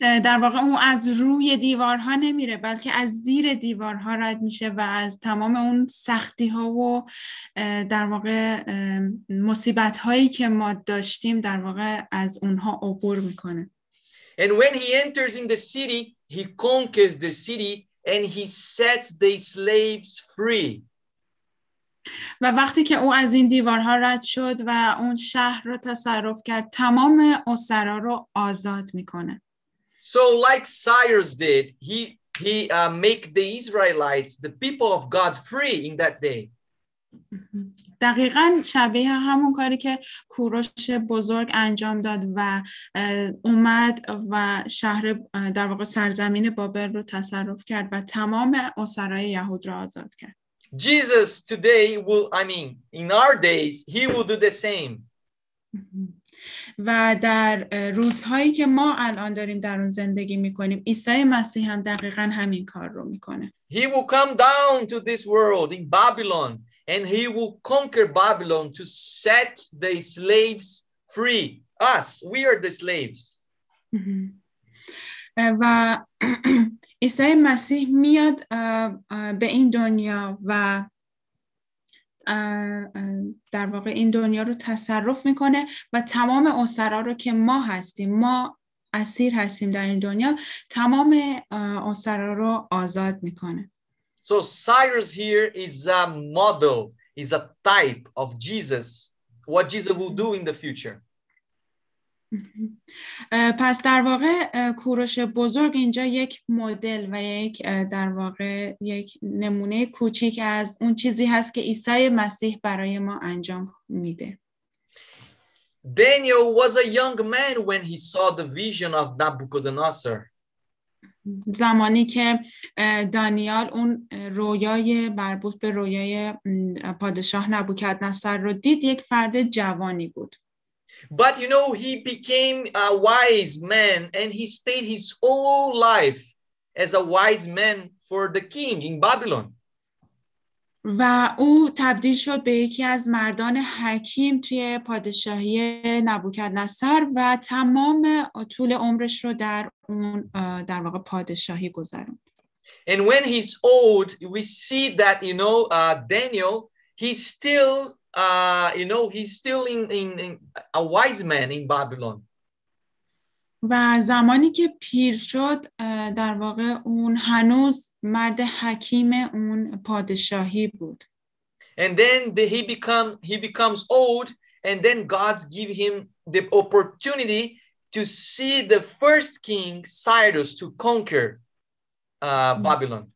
اه، در واقع اون از روی دیوارها نمیره بلکه از زیر دیوارها رد میشه و از تمام اون سختی ها و اه، در واقع مصیبت هایی که ما داشتیم در واقع از اونها عبور می‌کنه And when he enters in the city, he conquers the city and he sets the slaves free. و وقتی که او از این دیوارها رد شد و اون شهر رو تصرف کرد تمام اسرا رو آزاد می‌کنه So, like Cyrus did, he he uh, make the Israelites, the people of God, free in that day. دقیقا شبیه همون کاری که کوروش بزرگ انجام داد و اومد و شهر در واقع سرزمین بابل رو تصرف کرد و تمام اسرای یهود را آزاد کرد Jesus today will, I mean, in our days, he will do the same. و در اه، روزهایی که ما الان داریم در اون زندگی میکنیم عیسی مسیح هم دقیقا همین کار رو میکنه He will come down to this world in Babylon and he will conquer Babylon to set the slaves free. Us, we are the slaves. [clears throat] و [clears throat] عیسی مسیح میاد به این دنیا و در واقع این دنیا رو تصرف می‌کنه و تمام اسرا رو که ما هستیم ما اسیر هستیم در این دنیا تمام اسرا رو آزاد می‌کنه So Cyrus here is a model, is a type of Jesus, what Jesus will do in the future. پس در واقع کوروش بزرگ اینجا یک مدل و یک در واقع یک نمونه کوچیک از اون چیزی هست که عیسی مسیح برای ما انجام میده Daniel was a young man when he saw the vision of Nabucodonosor. زمانی که دانیال اون رویای مربوط به رویای پادشاه نبوکدنصر رو دید یک فرد جوانی بود But you know, he became a wise man and he stayed his whole life as a wise man for the king in Babylon. و او تبدیل شد به یکی از مردان حکیم توی پادشاهی نبوکدنصر و تمام طول عمرش رو در اون اه، در واقع پادشاهی گذروند And when he's old, we see that, you know, uh, Daniel, he's still, uh, you know, he's still in, in, in a wise man in Babylon. و زمانی که پیر شد اه، در واقع اون هنوز مرد حکیم اون پادشاهی بود And then the, he become he becomes old, and then God's give him the opportunity to see the first king Cyrus to conquer uh, Babylon.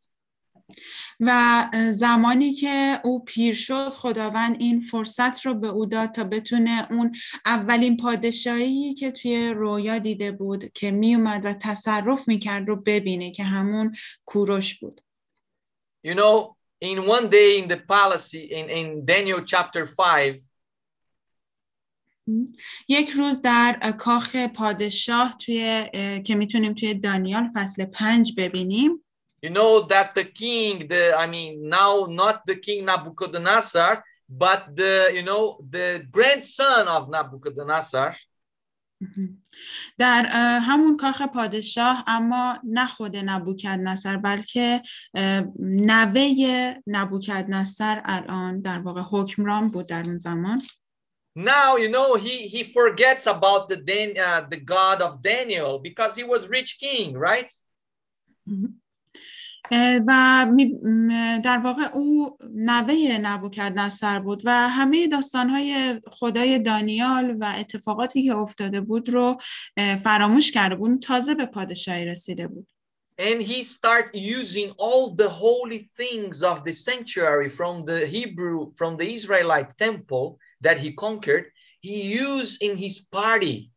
و زمانی که او پیر شد خداوند این فرصت رو به او داد تا بتونه اون اولین پادشاهی که توی رویا دیده بود که می اومد و تصرف می‌کرد رو ببینه که همون کوروش بود. You know, in one day in the palace in, in Daniel chapter 5, یک روز در کاخ پادشاه توی که می‌تونیم توی دانیال فصل پنج ببینیم. you know that the king, the I mean now not the king Nebuchadnezzar, but the you know the grandson of Nebuchadnezzar, در اه، همون کاخ پادشاه اما نه خود نبوکدنصر بلکه اه، نوه نبوکدنصر الان در واقع حکمران بود در اون زمان now you know he he forgets about the Dan, uh, the God of Daniel because he was rich king, right? اه، و در واقع او نوه نبوکدنصر بود و همه داستانهای خدای دانیال و اتفاقاتی که افتاده بود رو فراموش کرده بود تازه به پادشاهی رسیده بود And he start using all the holy things of the sanctuary from the Hebrew, from the Israelite temple that he conquered. He used in his party.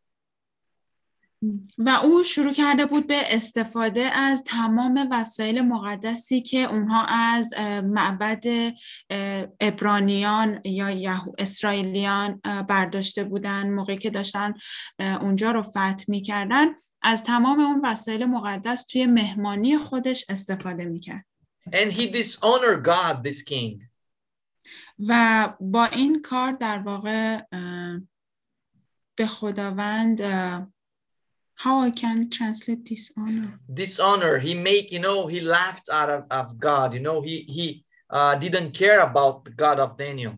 و او شروع کرده بود به استفاده از تمام وسایل مقدسی که اونها از معبد ابرانیان یا یهو اسرائیلیان برداشته بودن موقعی که داشتن اونجا رو فتح می‌کردن از تمام اون وسایل مقدس توی مهمانی خودش استفاده می‌کرد And he dishonored God, this king. و با این کار در واقع به خداوند How I can translate dishonor Dishonor. He make, you know, he laughed out of, of God. You know, he he uh, didn't care about the God of Daniel.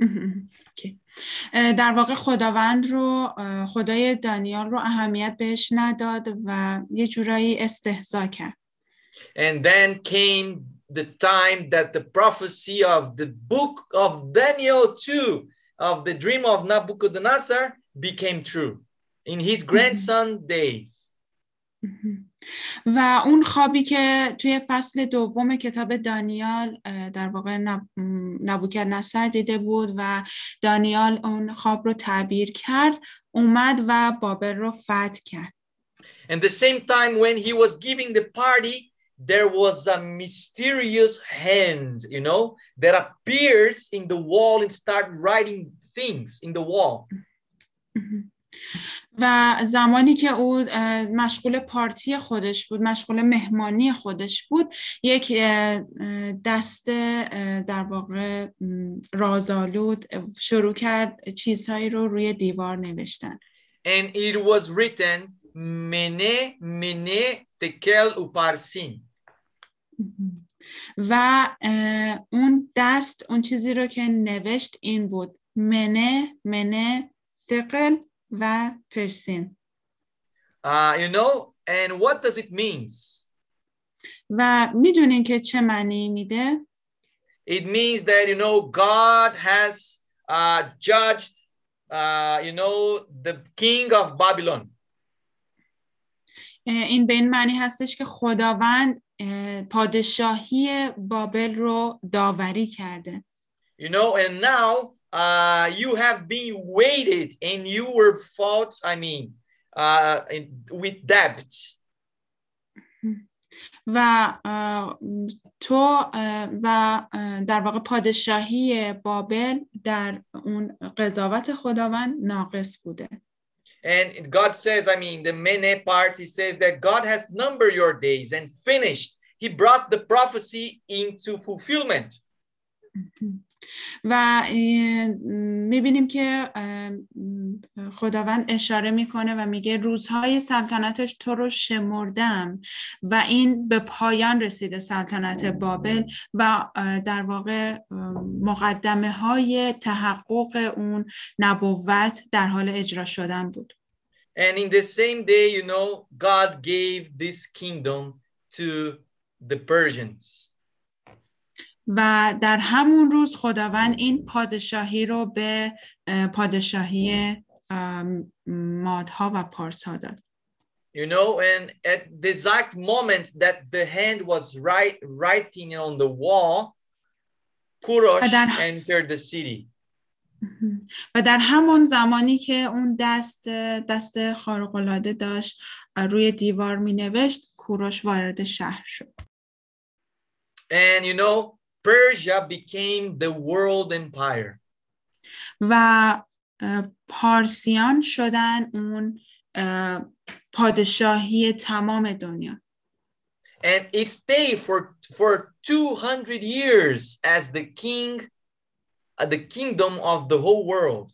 اوکی. اه، در واقع خداوند رو اه، خدای دانیال رو اهمیت بهش نداد و یه جورایی استهزا کرد And then came the time that the prophecy of the book of Daniel 2 of the dream of Nebuchadnezzar became true in his grandson days. [laughs] و اون خوابی که توی فصل دوم کتاب دانیال اه، در واقع نب... نبوکدنصر دیده بود و دانیال اون خواب رو تعبیر کرد اومد و بابل رو فتح کرد And the same time when he was giving the party, there was a mysterious hand, you know, that appears in the wall and start writing things in the wall. [laughs] و زمانی که او مشغول پارتی خودش بود مشغول مهمانی خودش بود یک دست در واقع رازآلود شروع کرد چیزهایی رو روی دیوار نوشتن And it was written, Mene, Mene, Tekel, Uparsin. و اون دست اون چیزی رو که نوشت این بود منه منه ثقل و پرسین Uh, you know, and what does it means? و میدونین که چه معنی میده It means that, you know, God has uh, judged, uh, you know, the king of Babylon. اه، این به این معنی هستش که خداوند اه، پادشاهی بابل رو داوری کرده You know, and now uh, you have been weighted and you were fought, I mean, uh, in, with debt. و اه، تو اه، و اه، در واقع پادشاهی بابل در اون قضاوت خداوند ناقص بوده And God says, I mean, the many parts, he says that God has numbered your days and finished. He brought the prophecy into fulfillment. و می‌بینیم که خداوند اشاره می‌کنه و میگه روزهای سلطنتش تو رو شمردم و این به پایان رسیده سلطنت بابل و در واقع مقدمه های تحقق اون نبوت در حال اجرا شدن بود And in the same day, you know, God gave this kingdom to the Persians. و در همون روز خداوند این پادشاهی رو به اه، پادشاهی مادها و پارسها داد You know, and at the exact moment that the hand was right writing on the wall, Kurosh Adar- entered the city. [laughs] و در همون زمانی که اون دست دست خارق‌العاده داشت روی دیوار می نوشت کوروش وارد شهر شد And you know, Persia became the world empire. و اه، پارسیان شدن اون اه، پادشاهی تمام دنیا And it stayed for, for 200 years as the king, uh, the kingdom of the whole world.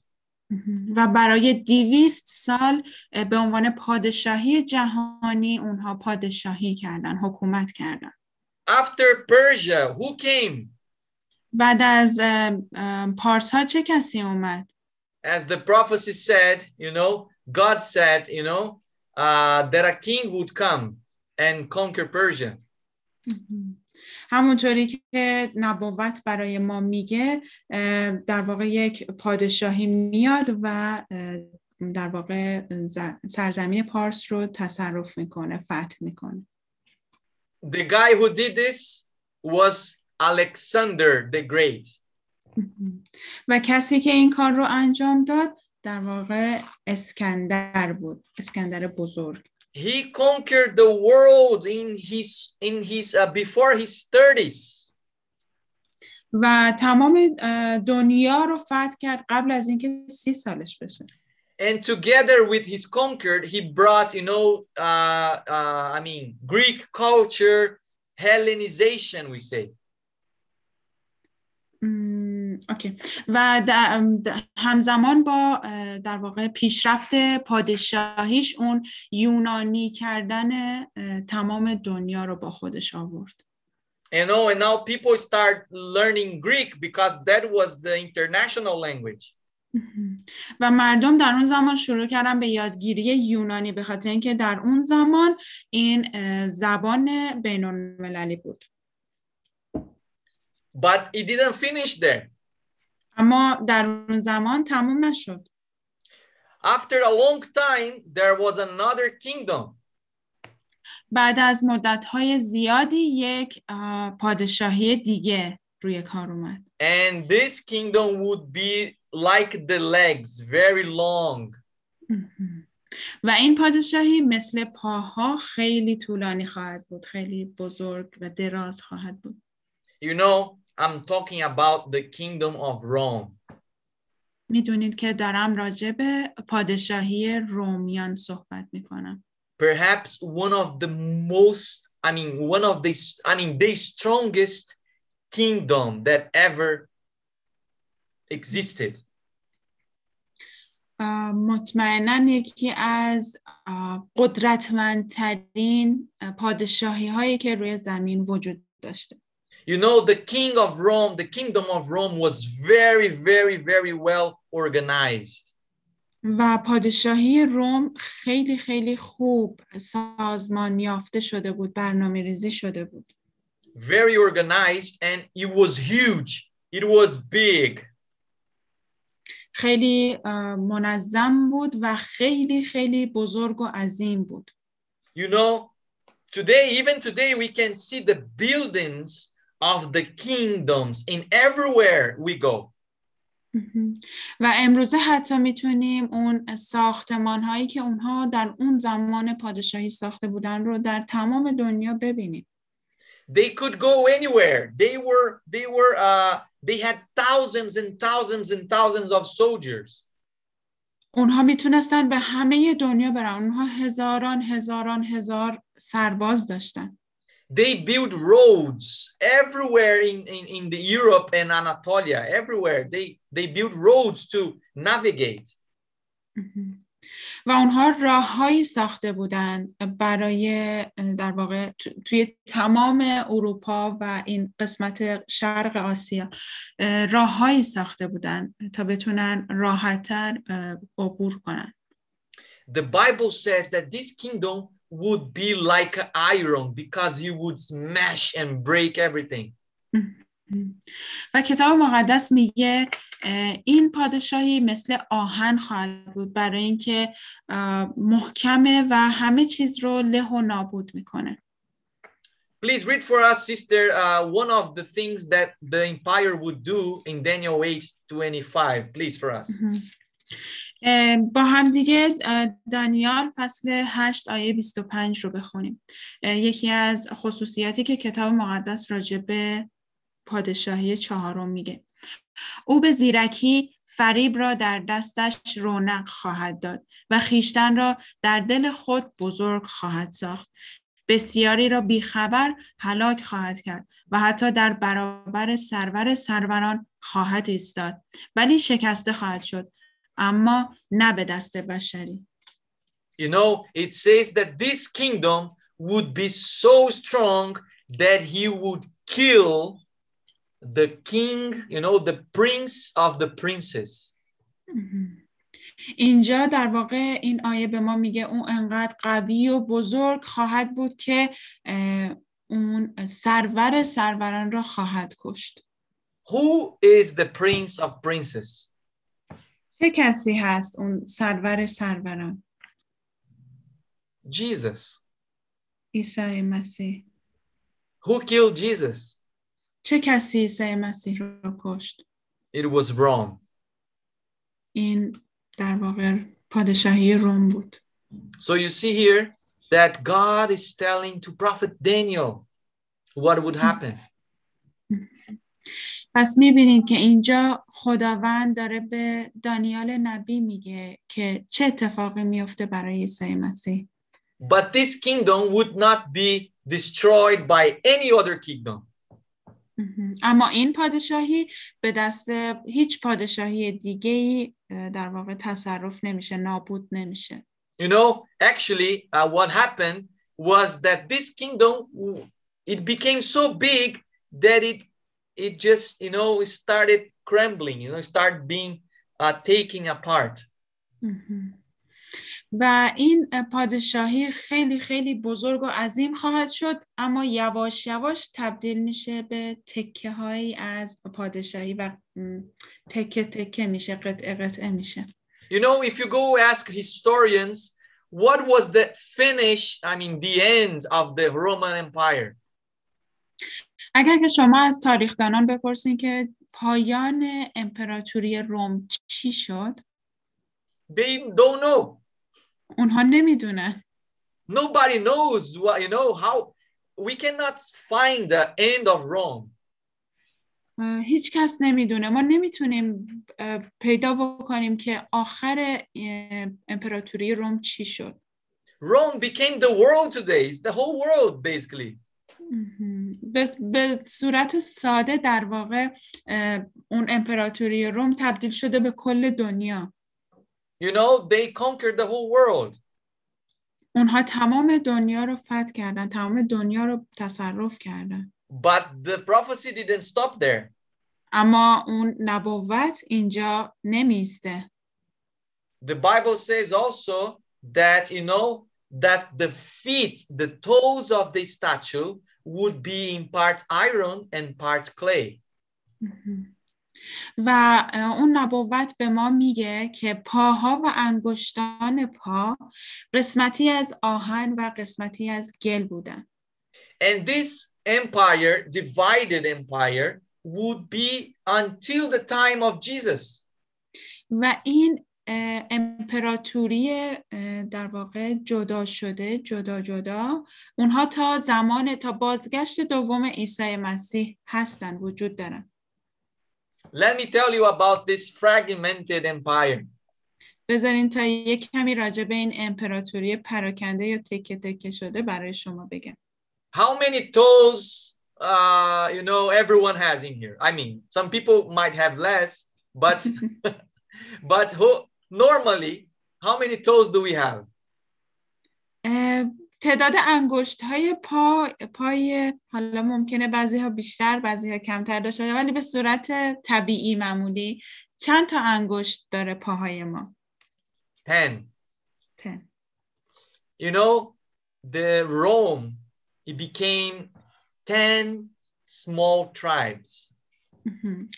و برای دیویست سال اه، به عنوان پادشاهی جهانی اونها پادشاهی کردن حکومت کردن After Persia, who came? بعد از اه، اه، پارس ها چه کسی اومد As the prophecy said, you know, God said, you know, uh, that a king would come and conquer Persia. همونطوری که نبوت برای ما میگه اه، در واقع یک پادشاهی میاد و اه، در واقع ز- سرزمین پارس رو تصرف می‌کنه فتح می‌کنه The guy who did this was Alexander the Great. [laughs] و کسی که این کار رو انجام داد در واقع اسکندر بود اسکندر بزرگ He conquered the world in his in his uh, before his 30s. و تمام اه، دنیا رو فتح کرد قبل از اینکه سی سالش بشه And together with his conquered, he brought, you know, uh, uh, I mean, Greek culture, Hellenization, we say. م، اوکی و در- در- همزمان با اه، در واقع پیشرفت پادشاهیش اون یونانی کردن اه، تمام دنیا رو با خودش آورد You know, and now people start learning Greek because that was the international language. و مردم در اون زمان شروع کردن به یادگیری یونانی به خاطر اینکه در اون زمان این زبان بین المللی بود But it didn't finish there. اما در اون زمان تموم نشد After a long time, there was another kingdom. بعد از مدت‌های زیادی یک اه، پادشاهی دیگه روی کار اومد And this kingdom would be like the legs, very long. و این پادشاهی مثل پاها خیلی طولانی خواهد بود خیلی بزرگ و دراز خواهد بود You know, I'm talking about the kingdom of Rome. میدونید که دارم راجع به پادشاهی رومیان صحبت میکنم Perhaps one of the most, I mean, one of the, I mean, the strongest kingdom that ever existed. مطمئنا یکی از قدرتمندترین اه، پادشاهی هایی که روی زمین وجود داشته You know, the king of Rome, the kingdom of Rome was very, very, very well organized. و پادشاهی روم خیلی خیلی خوب سازمان یافته شده بود برنامه ریزی شده بود Very organized, and it was huge. It was big. خیلی منظم بود و خیلی خیلی بزرگ و عظیم بود. You know, today, even today, we can see the buildings of the kingdoms in everywhere we go. و امروزه حتی می‌تونیم اون ساختمان هایی که اونها در اون زمان پادشاهی ساخته بودن رو در تمام دنیا ببینیم. They could go anywhere. They were they were uh they had thousands and thousands and thousands of soldiers. اونها میتونستن به همه دنیا برن اونها هزاران هزاران هزار سرباز داشتن They built roads everywhere in, in, in the Europe and Anatolia, everywhere. They they built roads to navigate. مهم. و اونها راههایی ساخته بودند برای در واقع تو- توی تمام اروپا و این قسمت شرق آسیا اه، راههایی ساخته بودند تا بتونن راحتتر عبور کنن The Bible says that this kingdom would be like iron because he would smash and break everything. و کتاب مقدس میگه این پادشاهی مثل آهن خواهد بود برای اینکه محکمه و همه چیز رو له و نابود می‌کنه Please read for us, sister, uh, one of the things that the empire would do in Daniel 8 25. Please, for us. با هم دیگه دانیال فصل 8 آیه 25 رو بخونیم یکی از خصوصیاتی که کتاب مقدس راجع به پادشاهی چهارم میگه. او به زیرکی فریب را در دستش رونق خواهد داد و خیشتن را در دل خود بزرگ خواهد ساخت. بسیاری را بیخبر هلاک خواهد کرد و حتی در برابر سرور سروران خواهد ایستاد ولی شکسته خواهد شد اما نه به دست بشری. You know, it says that this kingdom would be so strong that he would kill the king, you know, the prince of the princes. اینجا در واقع این آیه به ما میگه اون انقدر قوی و بزرگ خواهد بود که اه، اون سرور سروران را خواهد کشت Who is the prince of princes? چه کسی هست اون سرور سروران Jesus. عیسی مسیح Who killed Jesus? چه کسی عیسی مسیح را کشت It was Rome. این در واقع پادشاهی روم بود So you see here that God is telling to prophet Daniel what would happen. پس می‌بینید که اینجا خداوند داره به دانیال نبی میگه که چه اتفاقی میفته برای عیسی مسیح But this kingdom would not be destroyed by any other kingdom. مهم. اما این پادشاهی به دست هیچ پادشاهی دیگه ای در واقع تصرف نمیشه نابود نمیشه You know, actually, uh, what happened was that this kingdom it became so big that it it just you know it started crumbling. You know, it started being uh, taking apart. مهم. و این پادشاهی خیلی خیلی بزرگ و عظیم خواهد شد اما یواش یواش تبدیل میشه به تکه هایی از پادشاهی و تکه تکه میشه قطعه قطعه میشه You know, if you go ask historians, what was the finish? I mean, the end of the Roman Empire. اگر که شما از تاریخدانان بپرسین که پایان امپراتوری روم چی شد They don't know. اونها نمی‌دونن Nobody knows what you know how we cannot find the end of Rome. هیچ کس نمی‌دونه ما نمی‌تونیم پیدا بکنیم که آخر امپراتوری روم چی شد Rome became the world today. It's the whole world basically. به, صورت ساده در واقع اون امپراتوری روم تبدیل شده به کل دنیا You know, they conquered the whole world. اونها تمام دنیا رو فتح کردن تمام دنیا رو تصرف کردن But the prophecy didn't stop there. اما اون نبوت اینجا نمیسته The Bible says also that, you know, that the feet, the toes of the statue would be in part iron and part clay. و اون نبوت به ما میگه که پاها و انگشتان پا قسمتی از آهن و قسمتی از گل بودن And this empire, divided empire, would be until the time of Jesus. و این امپراتوری در واقع جدا شده جدا جدا اونها تا زمان تا بازگشت دوم عیسی مسیح هستن وجود دارن Let me tell you about this fragmented empire. بذارین تا یک کمی راجع به این امپراتوری پراکنده یا تکه تکه شده برای شما بگم How many toes, uh, you know, everyone has in here? I mean, some people might have less, but [laughs] [laughs] but who normally, how many toes do we have? تعداد انگشت های پا پای حالا ممکنه بعضی ها بیشتر بعضی ها کمتر داشته باشه ولی به صورت طبیعی معمولی چند تا انگشت داره پاهای ما Ten. Ten. You know, the Rome, it became ten small tribes.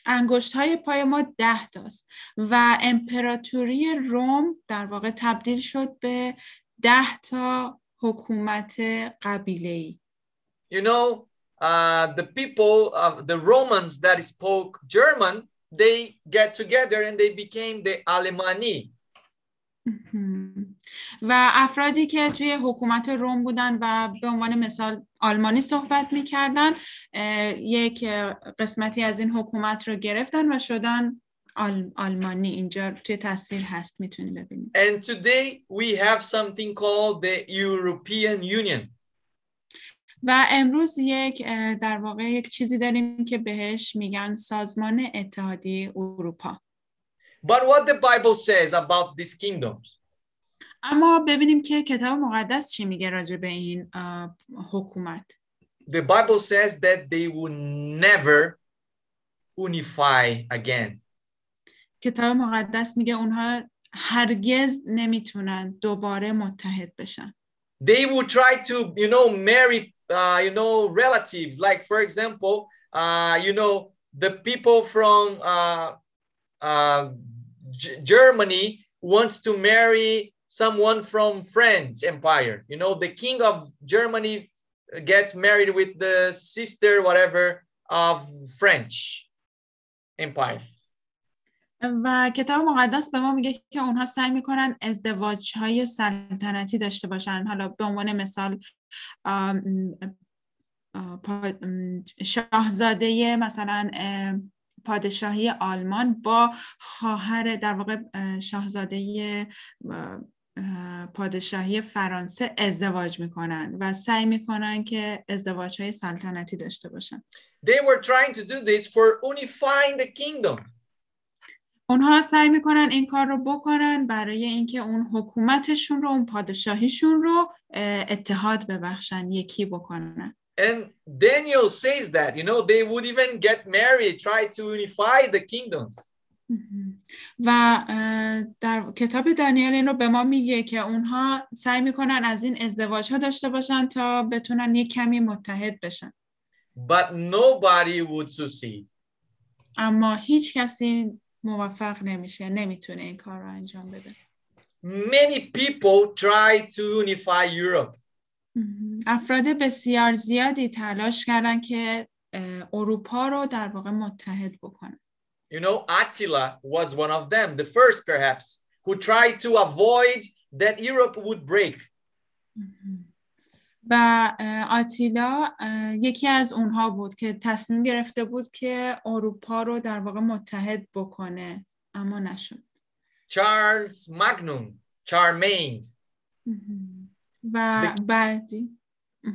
انگشت های پای ما ده تاست و امپراتوری روم در واقع تبدیل شد به ده تا حکومت قبیله ای. You know, uh, the people of the Romans that spoke German, they get together and they became the Alemanni. و افرادی که توی حکومت روم بودن و به عنوان مثال آلمانی صحبت می‌کردن یک قسمتی از این حکومت رو گرفتن و شدن آل، آلمانی اینجا توی تصویر هست می‌تونی ببینید And today we have something called the European Union. و امروز یک در واقع یک چیزی داریم که بهش میگن سازمان اتحادیه اروپا But what the Bible says about these kingdoms? اما ببینیم که کتاب مقدس چی میگه راجع به این حکومت The Bible says that they will never unify again. کتاب مقدس میگه اونها هرگز نمیتونن دوباره متحد بشن They will try to, you know, marry, uh, you know, relatives. Like, for example, uh, you know, the people from uh, uh, G- Germany wants to marry someone from France empire. You know, the king of Germany gets married with the sister, whatever, of French empire. و کتاب مقدس به ما میگه که اونها سعی می‌کنن ازدواج های سلطنتی داشته باشن حالا به عنوان مثال شاهزاده مثلا پادشاهی آلمان با خواهر در واقع اه، شاهزاده اه، اه، پادشاهی فرانسه ازدواج می‌کنن و سعی می‌کنن که ازدواج های سلطنتی داشته باشن They were trying to do this for unifying the kingdom. اونها سعی می‌کنن این کار رو بکنن برای اینکه اون حکومتشون رو اون پادشاهیشون رو اتحاد ببخشن یکی بکنن And Daniel says that, you know, they would even get married, try to unify the kingdoms. و در کتاب دانیل این رو به ما میگه که اونها سعی می‌کنن از این ازدواج ها داشته باشن تا بتونن یک کمی متحد بشن But nobody would succeed. اما هیچ کسی موفق نمیشه نمی‌تونه این کار رو انجام بده Many people try to unify Europe. افراد بسیار زیادی تلاش کردن که اروپا رو در واقع متحد بکنن You know, Attila was one of them, the first perhaps, who tried to avoid that Europe would break. و آتیلا یکی از اونها بود که تصمیم گرفته بود که اروپا رو در واقع متحد بکنه اما نشد Charles Magnum, Charlemagne, و بعدی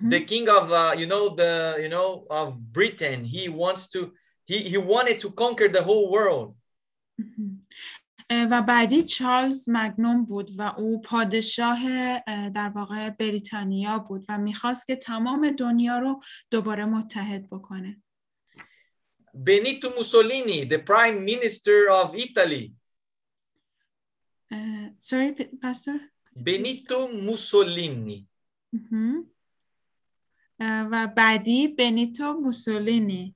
the king of uh, you know the you know of Britain, he wants to he he wanted to conquer the whole world. و بعدی چارلز مگنوم بود و او پادشاه اه، در واقع بریتانیا بود و می‌خواست که تمام دنیا رو دوباره متحد بکنه Benito Mussolini, the prime minister of Italy. اه، sorry pastor. مهم. اه، و بعدی بنیتو موسولینی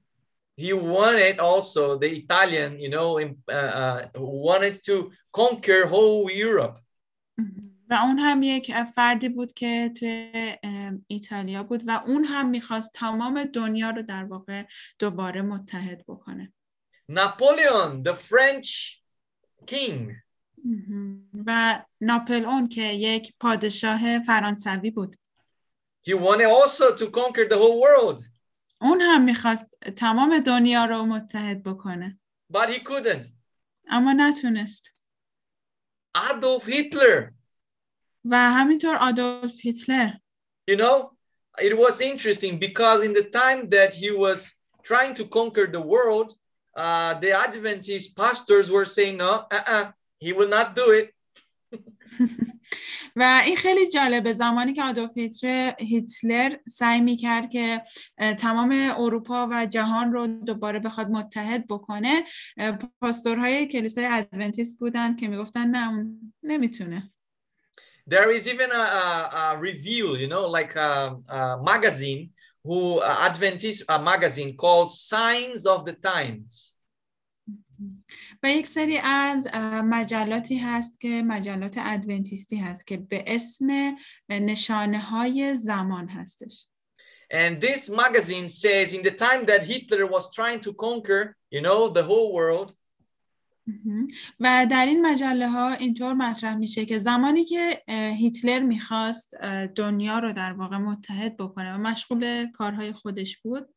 He wanted also the Italian, you know, im- uh, uh, wanted to conquer whole Europe. و اون هم یک فردی بود که توی ام، ایتالیا بود و اون هم میخواست تمام دنیا رو در واقع دوباره متحد بکنه Napoleon, the French king. مهم. و ناپل اون که یک پادشاه فرانسوی بود He wanted also to conquer the whole world, اون هم میخواست تمام دنیا رو متحد بکنه but he couldn't. اما نتونست Adolf Hitler, و همینطور آدولف هیتلر you know, it was interesting because in the time that he was trying to conquer the world, uh, the Adventist pastors were saying, no, uh-uh, he will not do it. [laughs] و این خیلی جالبه زمانی که آدولف هیتلر, سعی می‌کرد که تمام اروپا و جهان رو دوباره بخواد متحد بکنه پاستورهای کلیسای ادونتیست بودن که می‌گفتن نه نمی‌تونه There is even a, a, review, you know, like a, a magazine who Adventist a magazine called Signs of the Times. و یک سری از مجلاتی هست که مجلات ادونتیستی هست که به اسم نشانه های زمان هستش And this magazine says in the time that Hitler was trying to conquer, you know, the whole world. و در این مجله ها اینطور مطرح میشه که زمانی که هیتلر می‌خواست دنیا رو در واقع متحد بکنه و مشغول کارهای خودش بود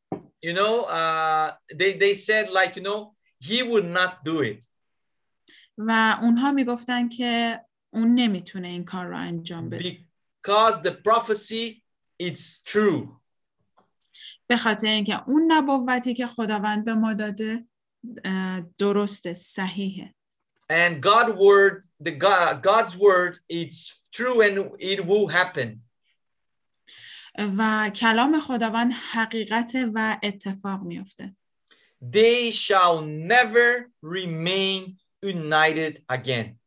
you know, uh, they, they said like, you know, he would not do it. و اونها می‌گفتن که اون نمی‌تونه این کار رو انجام بده. Because the prophecy it's true. به خاطر اینکه اون نبوتی که خداوند به ما داده درسته صحیحه. And god word the god, god's word it's true and it will happen. و کلام خداوند حقیقت و اتفاق میفته they shall never remain united again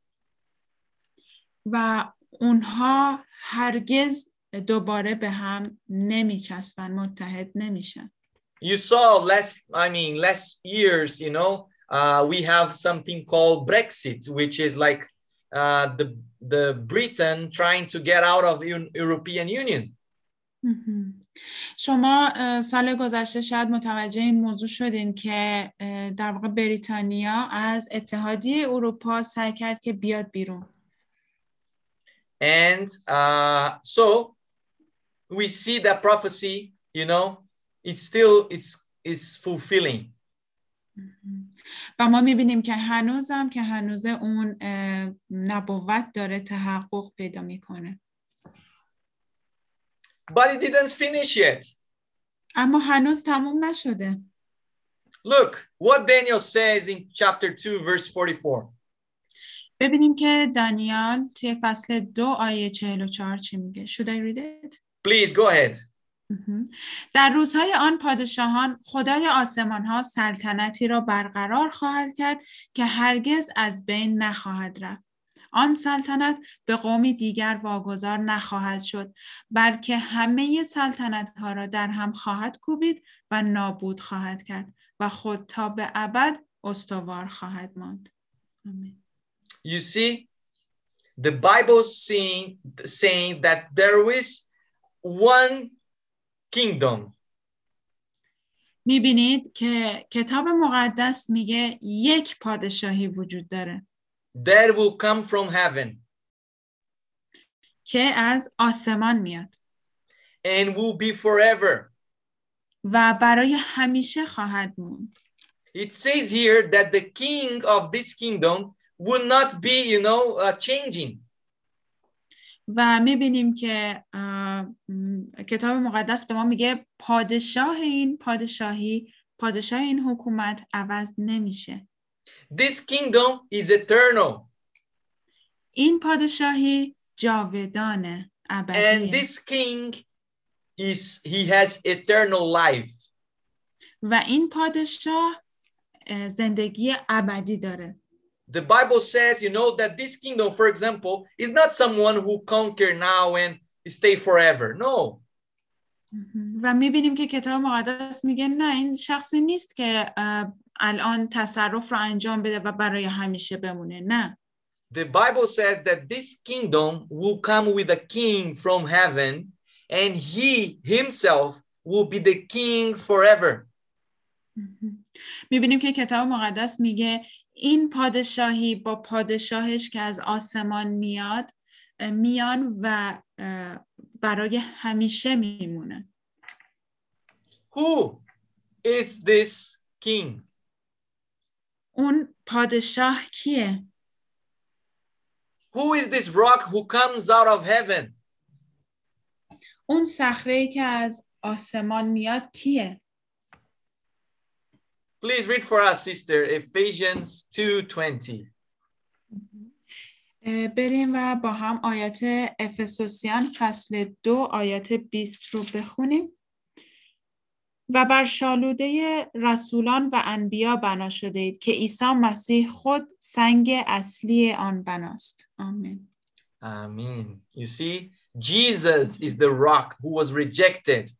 و اونها هرگز دوباره به هم نمیچسبن متحد نمیشن you saw last i mean last years you know uh, we have something called brexit which is like uh, the the britain trying to get out of Un- european union مهم. شما سال گذشته شاید متوجه این موضوع شدین که در واقع بریتانیا از اتحادیه اروپا سعی کرد که بیاد بیرون. And uh, so we see that prophecy, you know, it's still it's it's fulfilling. و ما می‌بینیم که هنوزم که هنوز اون نبوت داره تحقق پیدا می‌کنه. But it didn't finish yet. اما هنوز تموم نشده Look what Daniel says in chapter 2, verse 44. ببینیم که دانیال توی فصل دو آیه 44 چی میگه Should I read it? Please go ahead. در روزهای آن پادشاهان خدای آسمان ها سلطنتی را برقرار خواهد کرد که هرگز از بین نخواهد رفت. آن سلطنت به قومی دیگر واگذار نخواهد شد بلکه همه سلطنت ها را در هم خواهد کوبید و نابود خواهد کرد و خود تا به ابد استوار خواهد ماند. آمین. You see, the Bible saying, saying that there is one kingdom. می‌بینید که کتاب مقدس میگه یک پادشاهی وجود داره that will come from heaven که از آسمان میاد and will be forever. و برای همیشه خواهد موند. It says here that the king of this kingdom will not be, you know, uh, changing. و می‌بینیم که م، کتاب مقدس به ما میگه پادشاه این پادشاهی پادشاه این حکومت عوض نمیشه This kingdom is eternal, این پادشاهی جاودانه and ابدیه this king is he has eternal life. و این پادشاه اه، زندگی ابدی داره The Bible says, you know, that this kingdom, for example, is not someone who conquer now and stay forever. No, و میبینیم که کتاب مقدس میگه نه این شخصی نیست که اه، الان تصرف رو انجام بده و برای همیشه بمونه نه the Bible says that this kingdom will come with a king from heaven, and he himself will be the king forever. می‌بینیم که کتاب مقدس میگه این پادشاهی با پادشاهش که از آسمان میاد میان و برای همیشه میمونه Who is this king? اون پادشاه کیه؟ Who is this rock who comes out of heaven? اون صخره که از آسمان میاد کیه؟ Please read for us, sister, Ephesians 2:20. اه، بریم و با هم آیات افسوسیان فصل دو آیات 20 رو بخونیم و بر شالوده رسولان و انبیا بنا شده اید که عیسی مسیح خود سنگ اصلی آن بناست آمین Amen. You see, Jesus is the rock who was rejected.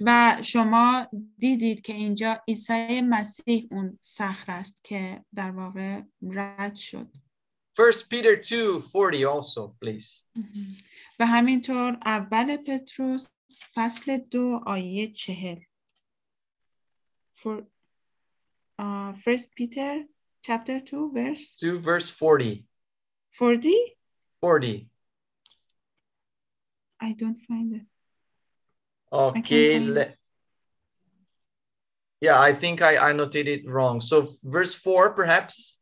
و شما دیدید که اینجا عیسی مسیح اون صخره است که در واقع رد شد First Peter 2:40 also, please. و همینطور اول پتروس فصل دو آیه چهل For, uh, First Peter chapter 2 verse 2 verse 40. 40 40. I don't find it Okay. find le- yeah, I think I annotated it wrong. So verse 4 perhaps.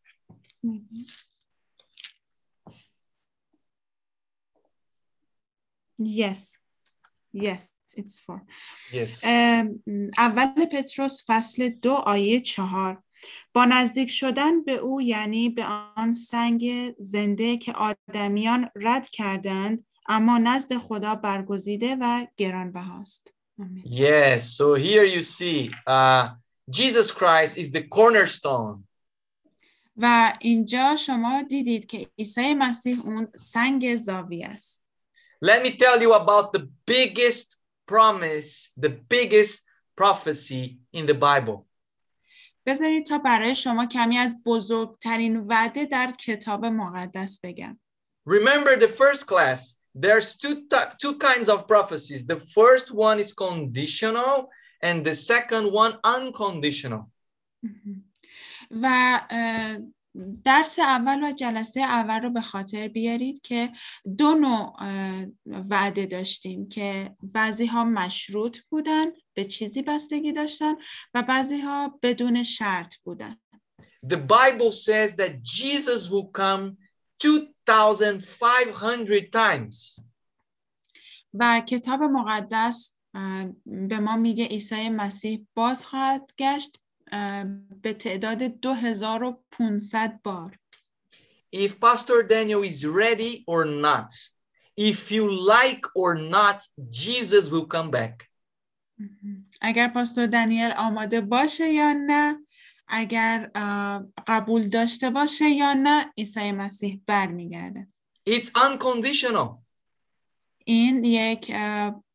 Yes Yes it's for Yes. ام، اول پتروس فصل دو آیه چهار با نزدیک شدن به او یعنی به آن سنگ زنده که آدمیان رد کردند اما نزد خدا برگزیده و گرانبهاست. Yes. So here you see uh Jesus Christ is the cornerstone. و اینجا شما دیدید که عیسی مسیح اون سنگ زاویه است Let me tell you about the biggest promise, the biggest prophecy in the Bible. بذارید تا برای شما کمی از بزرگترین وعده در کتاب مقدس بگم Remember the first class, there's two ty- two kinds of prophecies. The first one is conditional and the second one unconditional. و اه، درس اول و جلسه اول رو به خاطر بیارید که دو نوع وعده داشتیم که بعضی ها مشروط بودن به چیزی بستگی داشتن و بعضی ها بدون شرط بودن The Bible says that Jesus will come 2500 times. و کتاب مقدس به ما میگه عیسی مسیح باز خواهد گشت به تعداد 2500 بار. If Pastor Daniel is ready or not, if you like or not, Jesus will come back. اگر پاستور دنیل آماده باشه یا نه اگر قبول داشته باشه یا نه عیسی مسیح برمیگرده. It's unconditional. این یک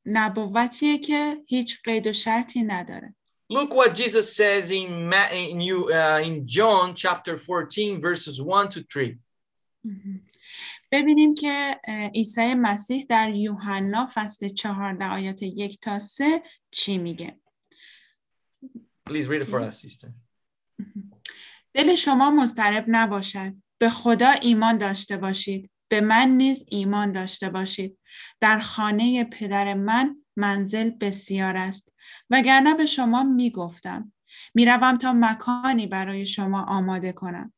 نبوتیه که هیچ قید و شرطی نداره. Look what Jesus says in, Ma- in, you, uh, in John chapter 14, verses 1 to 3. ببینیم که عیسی مسیح در یوحنا فصل چهارده آیات یک تا سه چی میگه. Please read it for us, sister. دل شما مضطرب نباشد. به خدا ایمان داشته باشید. به من نیز ایمان داشته باشید. در خانه پدر من منزل بسیار است. وگرنه به شما می‌گفتم می‌روم تا مکانی برای شما آماده کنم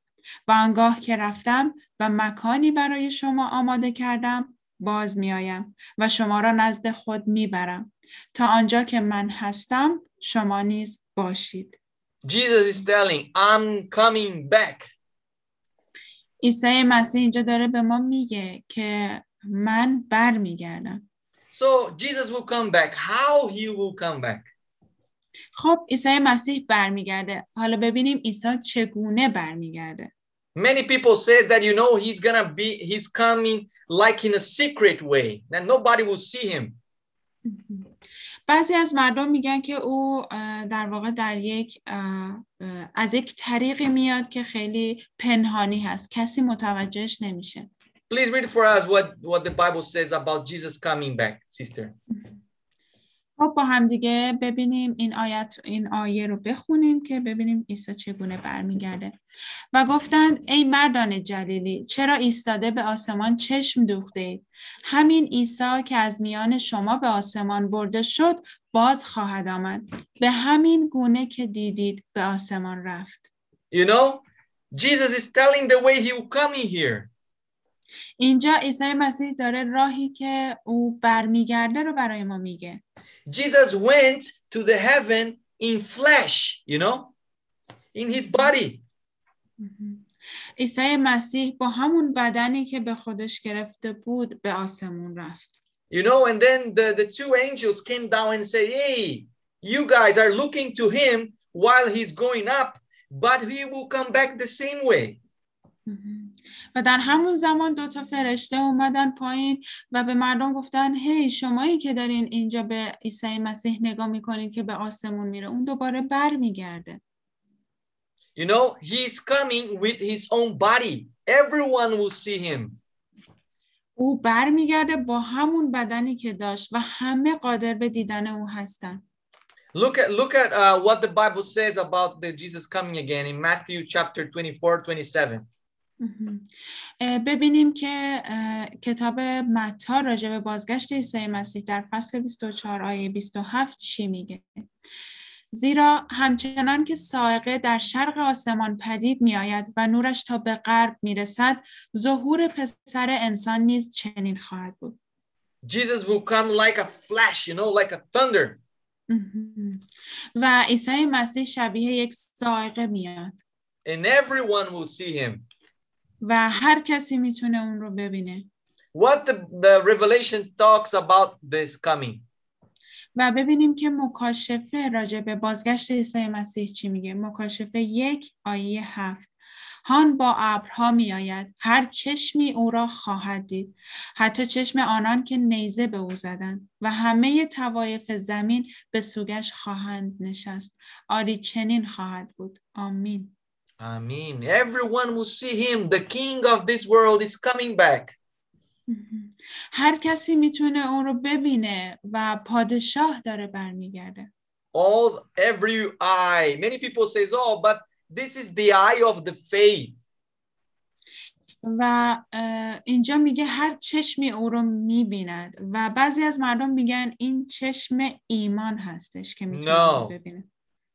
و آنگاه که رفتم و مکانی برای شما آماده کردم باز میآیم و شما را نزد خود می‌برم تا آنجا که من هستم شما نیز باشید Jesus is telling, I'm coming back. عیسی مسیح اینجا داره به ما میگه که من برمیگردم So Jesus will come back. How he will come back? خب عیسی مسیح برمیگرده حالا ببینیم عیسی چگونه برمیگرده Many people says that you know he's gonna be he's coming like in a secret way that nobody will see him. بعضی از مردم میگن که او در واقع در یک از یک طریقی میاد که خیلی پنهانی هست کسی متوجهش نمیشه Please read for us what what the Bible says about Jesus coming back, sister. خب با هم دیگه ببینیم این آیت این آیه رو بخونیم که ببینیم عیسی چگونه برمیگرده. و گفتند ای مردان جلیلی چرا ایستاده به آسمان چشم دوخته؟ اید همین عیسی که از میان شما به آسمان برده شد باز خواهد آمد. به همین گونه که دیدید به آسمان رفت. You know, Jesus is telling the way he will come in here. اینجا عیسی مسیح داره راهی که او برمیگرده رو برای ما میگه. Jesus went to the heaven in flesh, you know, in his body. عیسی مسیح با همون بدنی که به خودش گرفته بود به آسمون رفت You know, and then the, the two angels came down and said, Hey, you guys are looking to him while he's going up, but he will come back the same way. و در همون زمان دو تا فرشته اومدن پایین و به مردم گفتن هی شمایی که دارین اینجا به عیسی مسیح نگاه می‌کنید که به آسمون میره اون دوباره بر میگرده You know, he's coming with his own body. Everyone will see him. او بر میگرده با همون بدنی که داشت و همه قادر به دیدن او هستن Look at look at uh, what the Bible says about the Jesus coming again in Matthew chapter 24, 27. ببینیم که کتاب متا راجع به بازگشت عیسی مسیح در فصل 24 آیه 27 چی میگه؟ زیرا همچنان که سائقه در شرق آسمان پدید می آید و نورش تا به غرب می رسد ظهور پسر انسان نیز چنین خواهد بود. Jesus will come like a flash, you know, like a thunder. و عیسی مسیح شبیه یک سائقه میاد. And everyone will see him. و هر کسی می‌تونه اون رو ببینه. What the, the revelation talks about this coming. و ببینیم که مکاشفه راجع به بازگشت عیسی مسیح چی میگه. مکاشفه یک آیه هفت. هان با ابرها می آید هر چشمی او را خواهد دید. حتی چشم آنان که نیزه به او زدند. و همه توایف زمین به سوگش خواهند نشست. آری چنین خواهد بود. آمین. Amen. Everyone will see him. The king of this world is coming back. [laughs] هر کسی می‌تونه اون رو ببینه و پادشاه داره برمیگرده All every eye. Many people says, "Oh, but this is the eye of the faith." و اه، اینجا میگه هر چشمی او رو می‌بیند و بعضی از مردم میگن این چشم ایمان هستش که می‌تونه او رو No. ببینه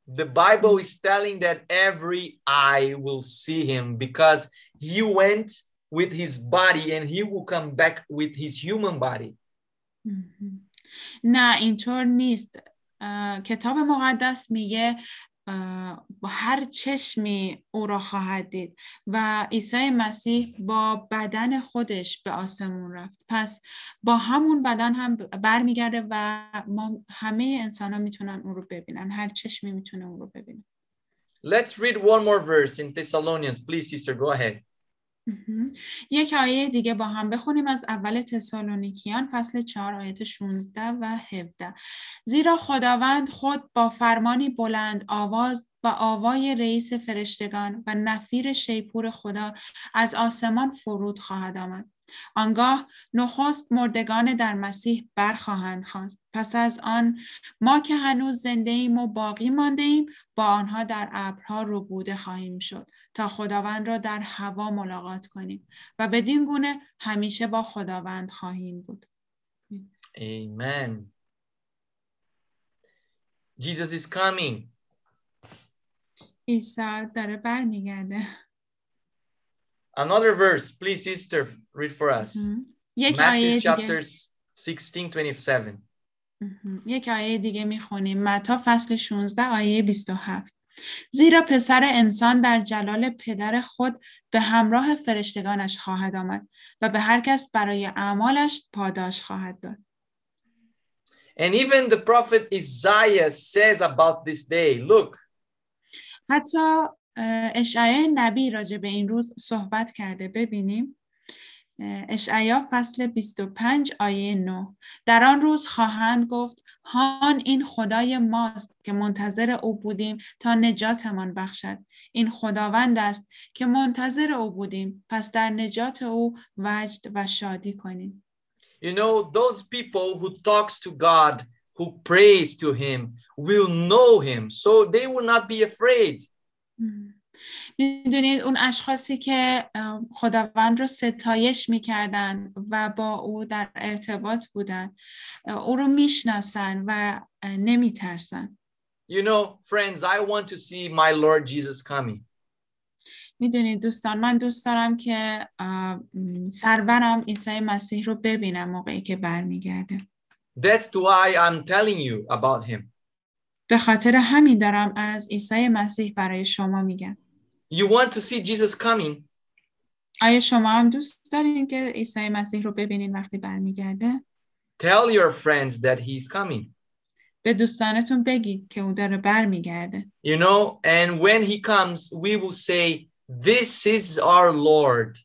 The Bible is telling that every eye will see him because he went with his body and he will come back with his human body. مهم. نه اینطور نیست اه، کتاب مقدس میگه اه، با هر چشمی او را خواهد دید و عیسی مسیح با بدن خودش به آسمون رفت پس با همون بدن هم برمیگرده و ما همه انسان ها می‌تونن اون رو ببینن هر چشمی می‌تونه اون رو ببینه Let's read one more verse in Thessalonians. Please, sister, go ahead. یک آیه دیگه با هم بخونیم از اول تسالونیکیان فصل 4 آیت 16 و 17 زیرا خداوند خود با فرمانی بلند آواز و آوای رئیس فرشتگان و نفیر شیپور خدا از آسمان فرود خواهد آمد. آنگاه نخست مردگان در مسیح برخواهند خواست پس از آن ما که هنوز زنده ایم و باقی مانده ایم با آنها در ابرها ربوده خواهیم شد تا خداوند را در هوا ملاقات کنیم و بدین گونه همیشه با خداوند خواهیم بود Amen. Jesus is coming. عیسی داره برمیگرده Another verse, please, sister, read for us. یک آیه Matthew chapter دیگه 16, 27. مهم. یک آیه دیگه می‌خونیم متا فصل 16 آیه 27 زیرا پسر انسان در جلال پدر خود به همراه فرشتگانش خواهد آمد و به هر کس برای اعمالش پاداش خواهد داد And even the prophet Isaiah says about this day, look, حتی اشعیا نبی راجع به این روز صحبت کرده. ببینیم. اشعیا فصل 25 آیه 9 در آن روز خواهند گفت هان این خدای ماست که منتظر او بودیم تا نجاتمان بخشد. این خداوند است که منتظر او بودیم. پس در نجات او وجد و شادی کنیم. You know, those people who talks to God, who prays to him will know him, so they will not be afraid. می‌دونید اون اشخاصی که خداوند رو ستایش می‌کردن و با او در ارتباط بودن او رو می‌شناسن و نمیترسن You know, friends, I want to see my Lord Jesus coming. می‌دونید دوستان من دوست دارم که سرورم عیسی مسیح رو ببینم موقعی که برمیگرده That's why I'm telling you about him. به خاطر همین دارم از عیسی مسیح برای شما میگم You want to see Jesus coming? آیا شما هم دوست دارین که عیسی مسیح رو ببینین وقتی برمیگرده Tell your friends that he's coming. به دوستانتون بگید که او داره برمیگرده You know, and when he comes, we will say, This is our Lord.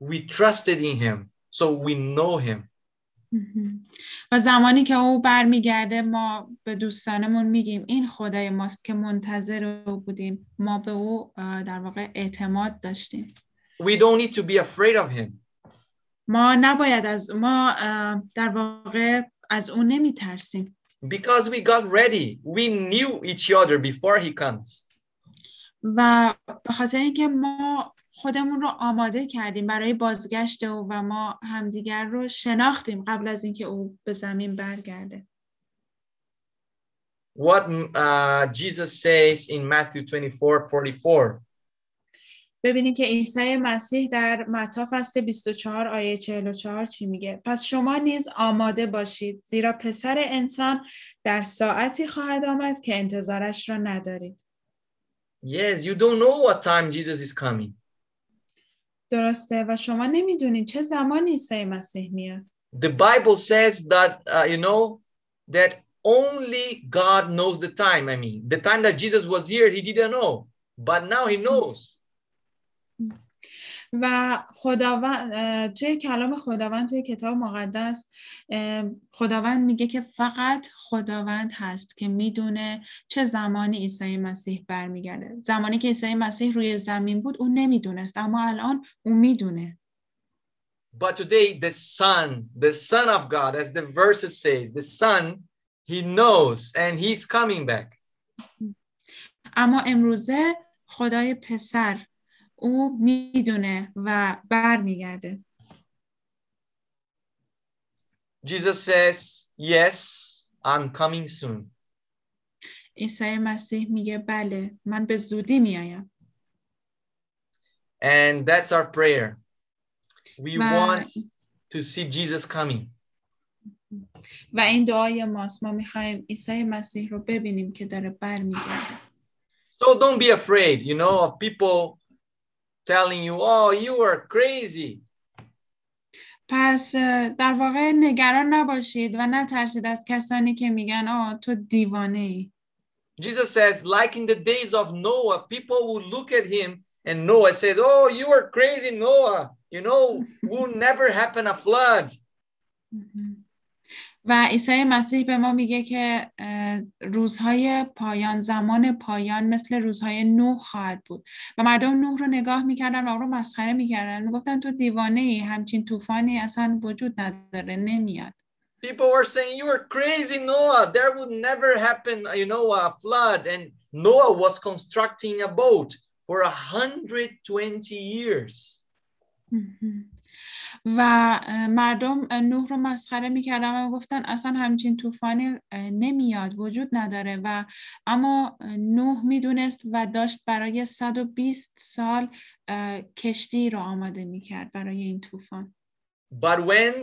We trusted in him, so we know him. و زمانی که او برمیگرده ما به دوستانمون میگیم این خدای ماست که منتظر او بودیم ما به او در واقع اعتماد داشتیم We don't need to be afraid of him. ما نباید از ما در واقع از او نمیترسیم because we got ready. We knew each other before he comes. و به خاطر اینکه ما خودمون رو آماده کردیم برای بازگشت او و ما همدیگر رو شناختیم قبل از اینکه او به زمین برگرده What uh, Jesus says in Matthew 24 44. ببینیم که عیسی مسیح در متی فصل 24 آیه 44 چی میگه پس شما نیز آماده باشید زیرا پسر انسان در ساعتی خواهد آمد که انتظارش را ندارید Yes, you don't know what time Jesus is coming. درسته و شما نمیدونید چه زمانی عیسی مسیح میاد The Bible says that, uh, you know, that only God knows the time. I mean, the time that Jesus was here, he didn't know, but now he knows. و خداوند توی کلام خداوند توی کتاب مقدس خداوند میگه که فقط خداوند هست که می‌دونه چه زمانی عیسی مسیح برمیگرده زمانی که عیسی مسیح روی زمین بود اون نمی‌دونست اما الان اون می‌دونه But today, the Son, the Son of God, as the verses says, the Son, he knows and he's coming back. اما امروزه خدای پسر او می‌دونه و برمیگرده Jesus says, Yes, I'm coming soon. عیسی مسیح میگه بله من به زودی میایم And that's our prayer. We Ma- want to see Jesus coming. و این دعای ماست ما می‌خوایم عیسی مسیح رو ببینیم که داره برمیگرده So don't be afraid, you know, of people telling you, oh, you are crazy. پس اه، در واقع نگران نباشید و نترسید از کسانی که میگن آه تو دیوانه ای Jesus says, like in the days of Noah, people would look at him and Noah says, oh, you are crazy, Noah. You know, will never happen a flood. و عیسی مسیح به ما میگه که روزهای پایان زمان پایان مثل روزهای نوح خواهد بود و مردم نوح رو نگاه می‌کردن و او رو مسخره می‌کردن می‌گفتن تو دیوانه ای همچین طوفانی اصلا وجود نداره نمیاد People were saying, you are crazy, Noah. There would never happen, you know, a flood. And Noah was constructing a boat for 120 years. و مردم نوح رو مسخره می‌کردن و گفتن اصلا همچین طوفانی نمیاد وجود نداره و اما نوح می‌دونست و داشت برای 120 سال کشتی رو آماده می‌کرد برای این طوفان But when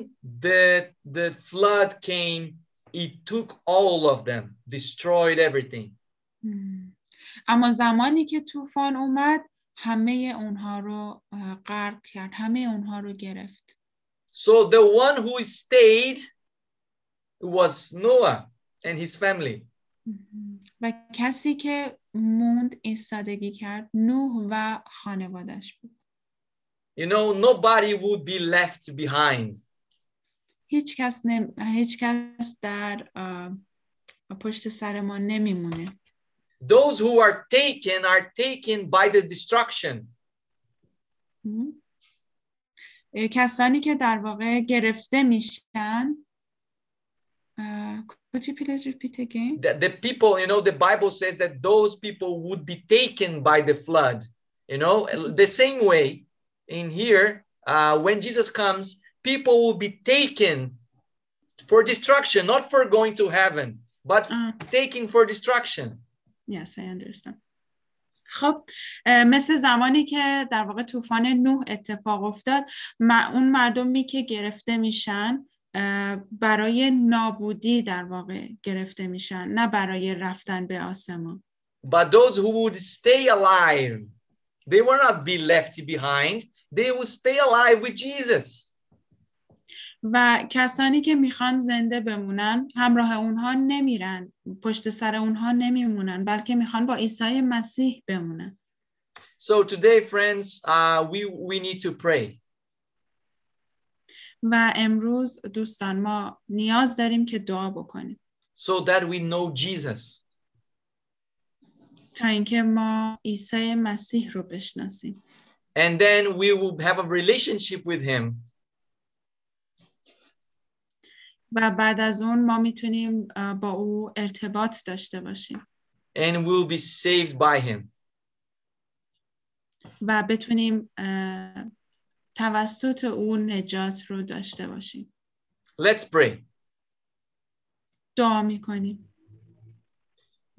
the, the flood came, it took all of them, destroyed everything. مم. اما زمانی که طوفان اومد همه اونها رو غرق کرد همه اونها رو گرفت So the one who stayed was Noah and his family. و کسی که موند ایستادگی کرد نوح و خانوادش بود You know, nobody would be left behind. هیچ کس, نم... هیچ کس در پشت سر ما نمیمونه Those who are taken are taken by the destruction. مهم. اه، کسانی که در واقع گرفته میشن اه، Could you please repeat again? The, the people, you know, the Bible says that those people would be taken by the flood. You know, the same way in here, uh, when Jesus comes, people will be taken for destruction, not for going to heaven, but آه. taken for destruction. Yes, I understand. خب مثل زمانی که در واقع طوفان نوح اتفاق افتاد م- اون مردمی که گرفته میشن برای نابودی در واقع گرفته میشن نه برای رفتن به آسمان But those who would stay alive, they will not be left behind. They will stay alive with Jesus. و کسانی که می‌خوان زنده بمونن همراه اونها نمیرن پشت سر اونها نمیمونن بلکه می‌خوان با عیسی مسیح بمونن So today, friends, uh, we, we need to pray. و امروز دوستان ما نیاز داریم که دعا بکنیم so that we know Jesus. تا اینکه ما عیسی مسیح رو بشناسیم And then we will have a relationship with him. و بعد از اون ما می‌تونیم با او ارتباط داشته باشیم and we'll be saved by him. و بتونیم توسط او نجات رو داشته باشیم Let's pray. دعا می‌کنیم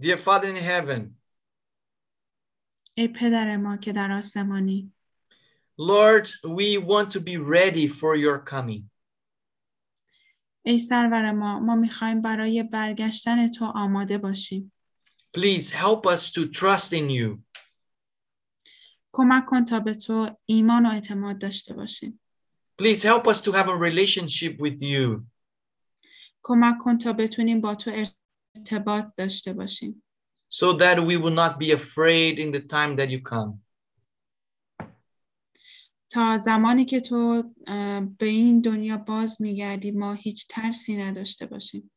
Dear Father in heaven, ای پدر ما که در آسمانی Lord, we want to be ready for your coming. ای سرور ما ما می‌خوایم برای برگشتن تو آماده باشیم Please help us to trust in you. کمک کن تا به تو ایمان و اعتماد داشته باشیم Please help us to have a relationship with you. کمک کن تا بتونیم با تو ارتباط داشته باشیم so that we will not be afraid in the time that you come. تا زمانی که تو به این دنیا باز میگردی ما هیچ ترسی نداشته باشیم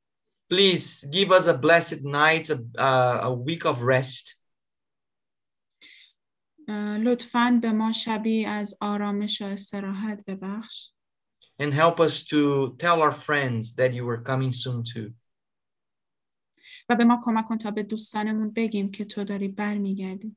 Please give us a blessed night, a, uh, a week of rest. لطفاً به ما شبی از آرامش و استراحت ببخش and help us to tell our friends that you are coming soon too. و به ما کمک کن تا به دوستانمون بگیم که تو داری برمیگردی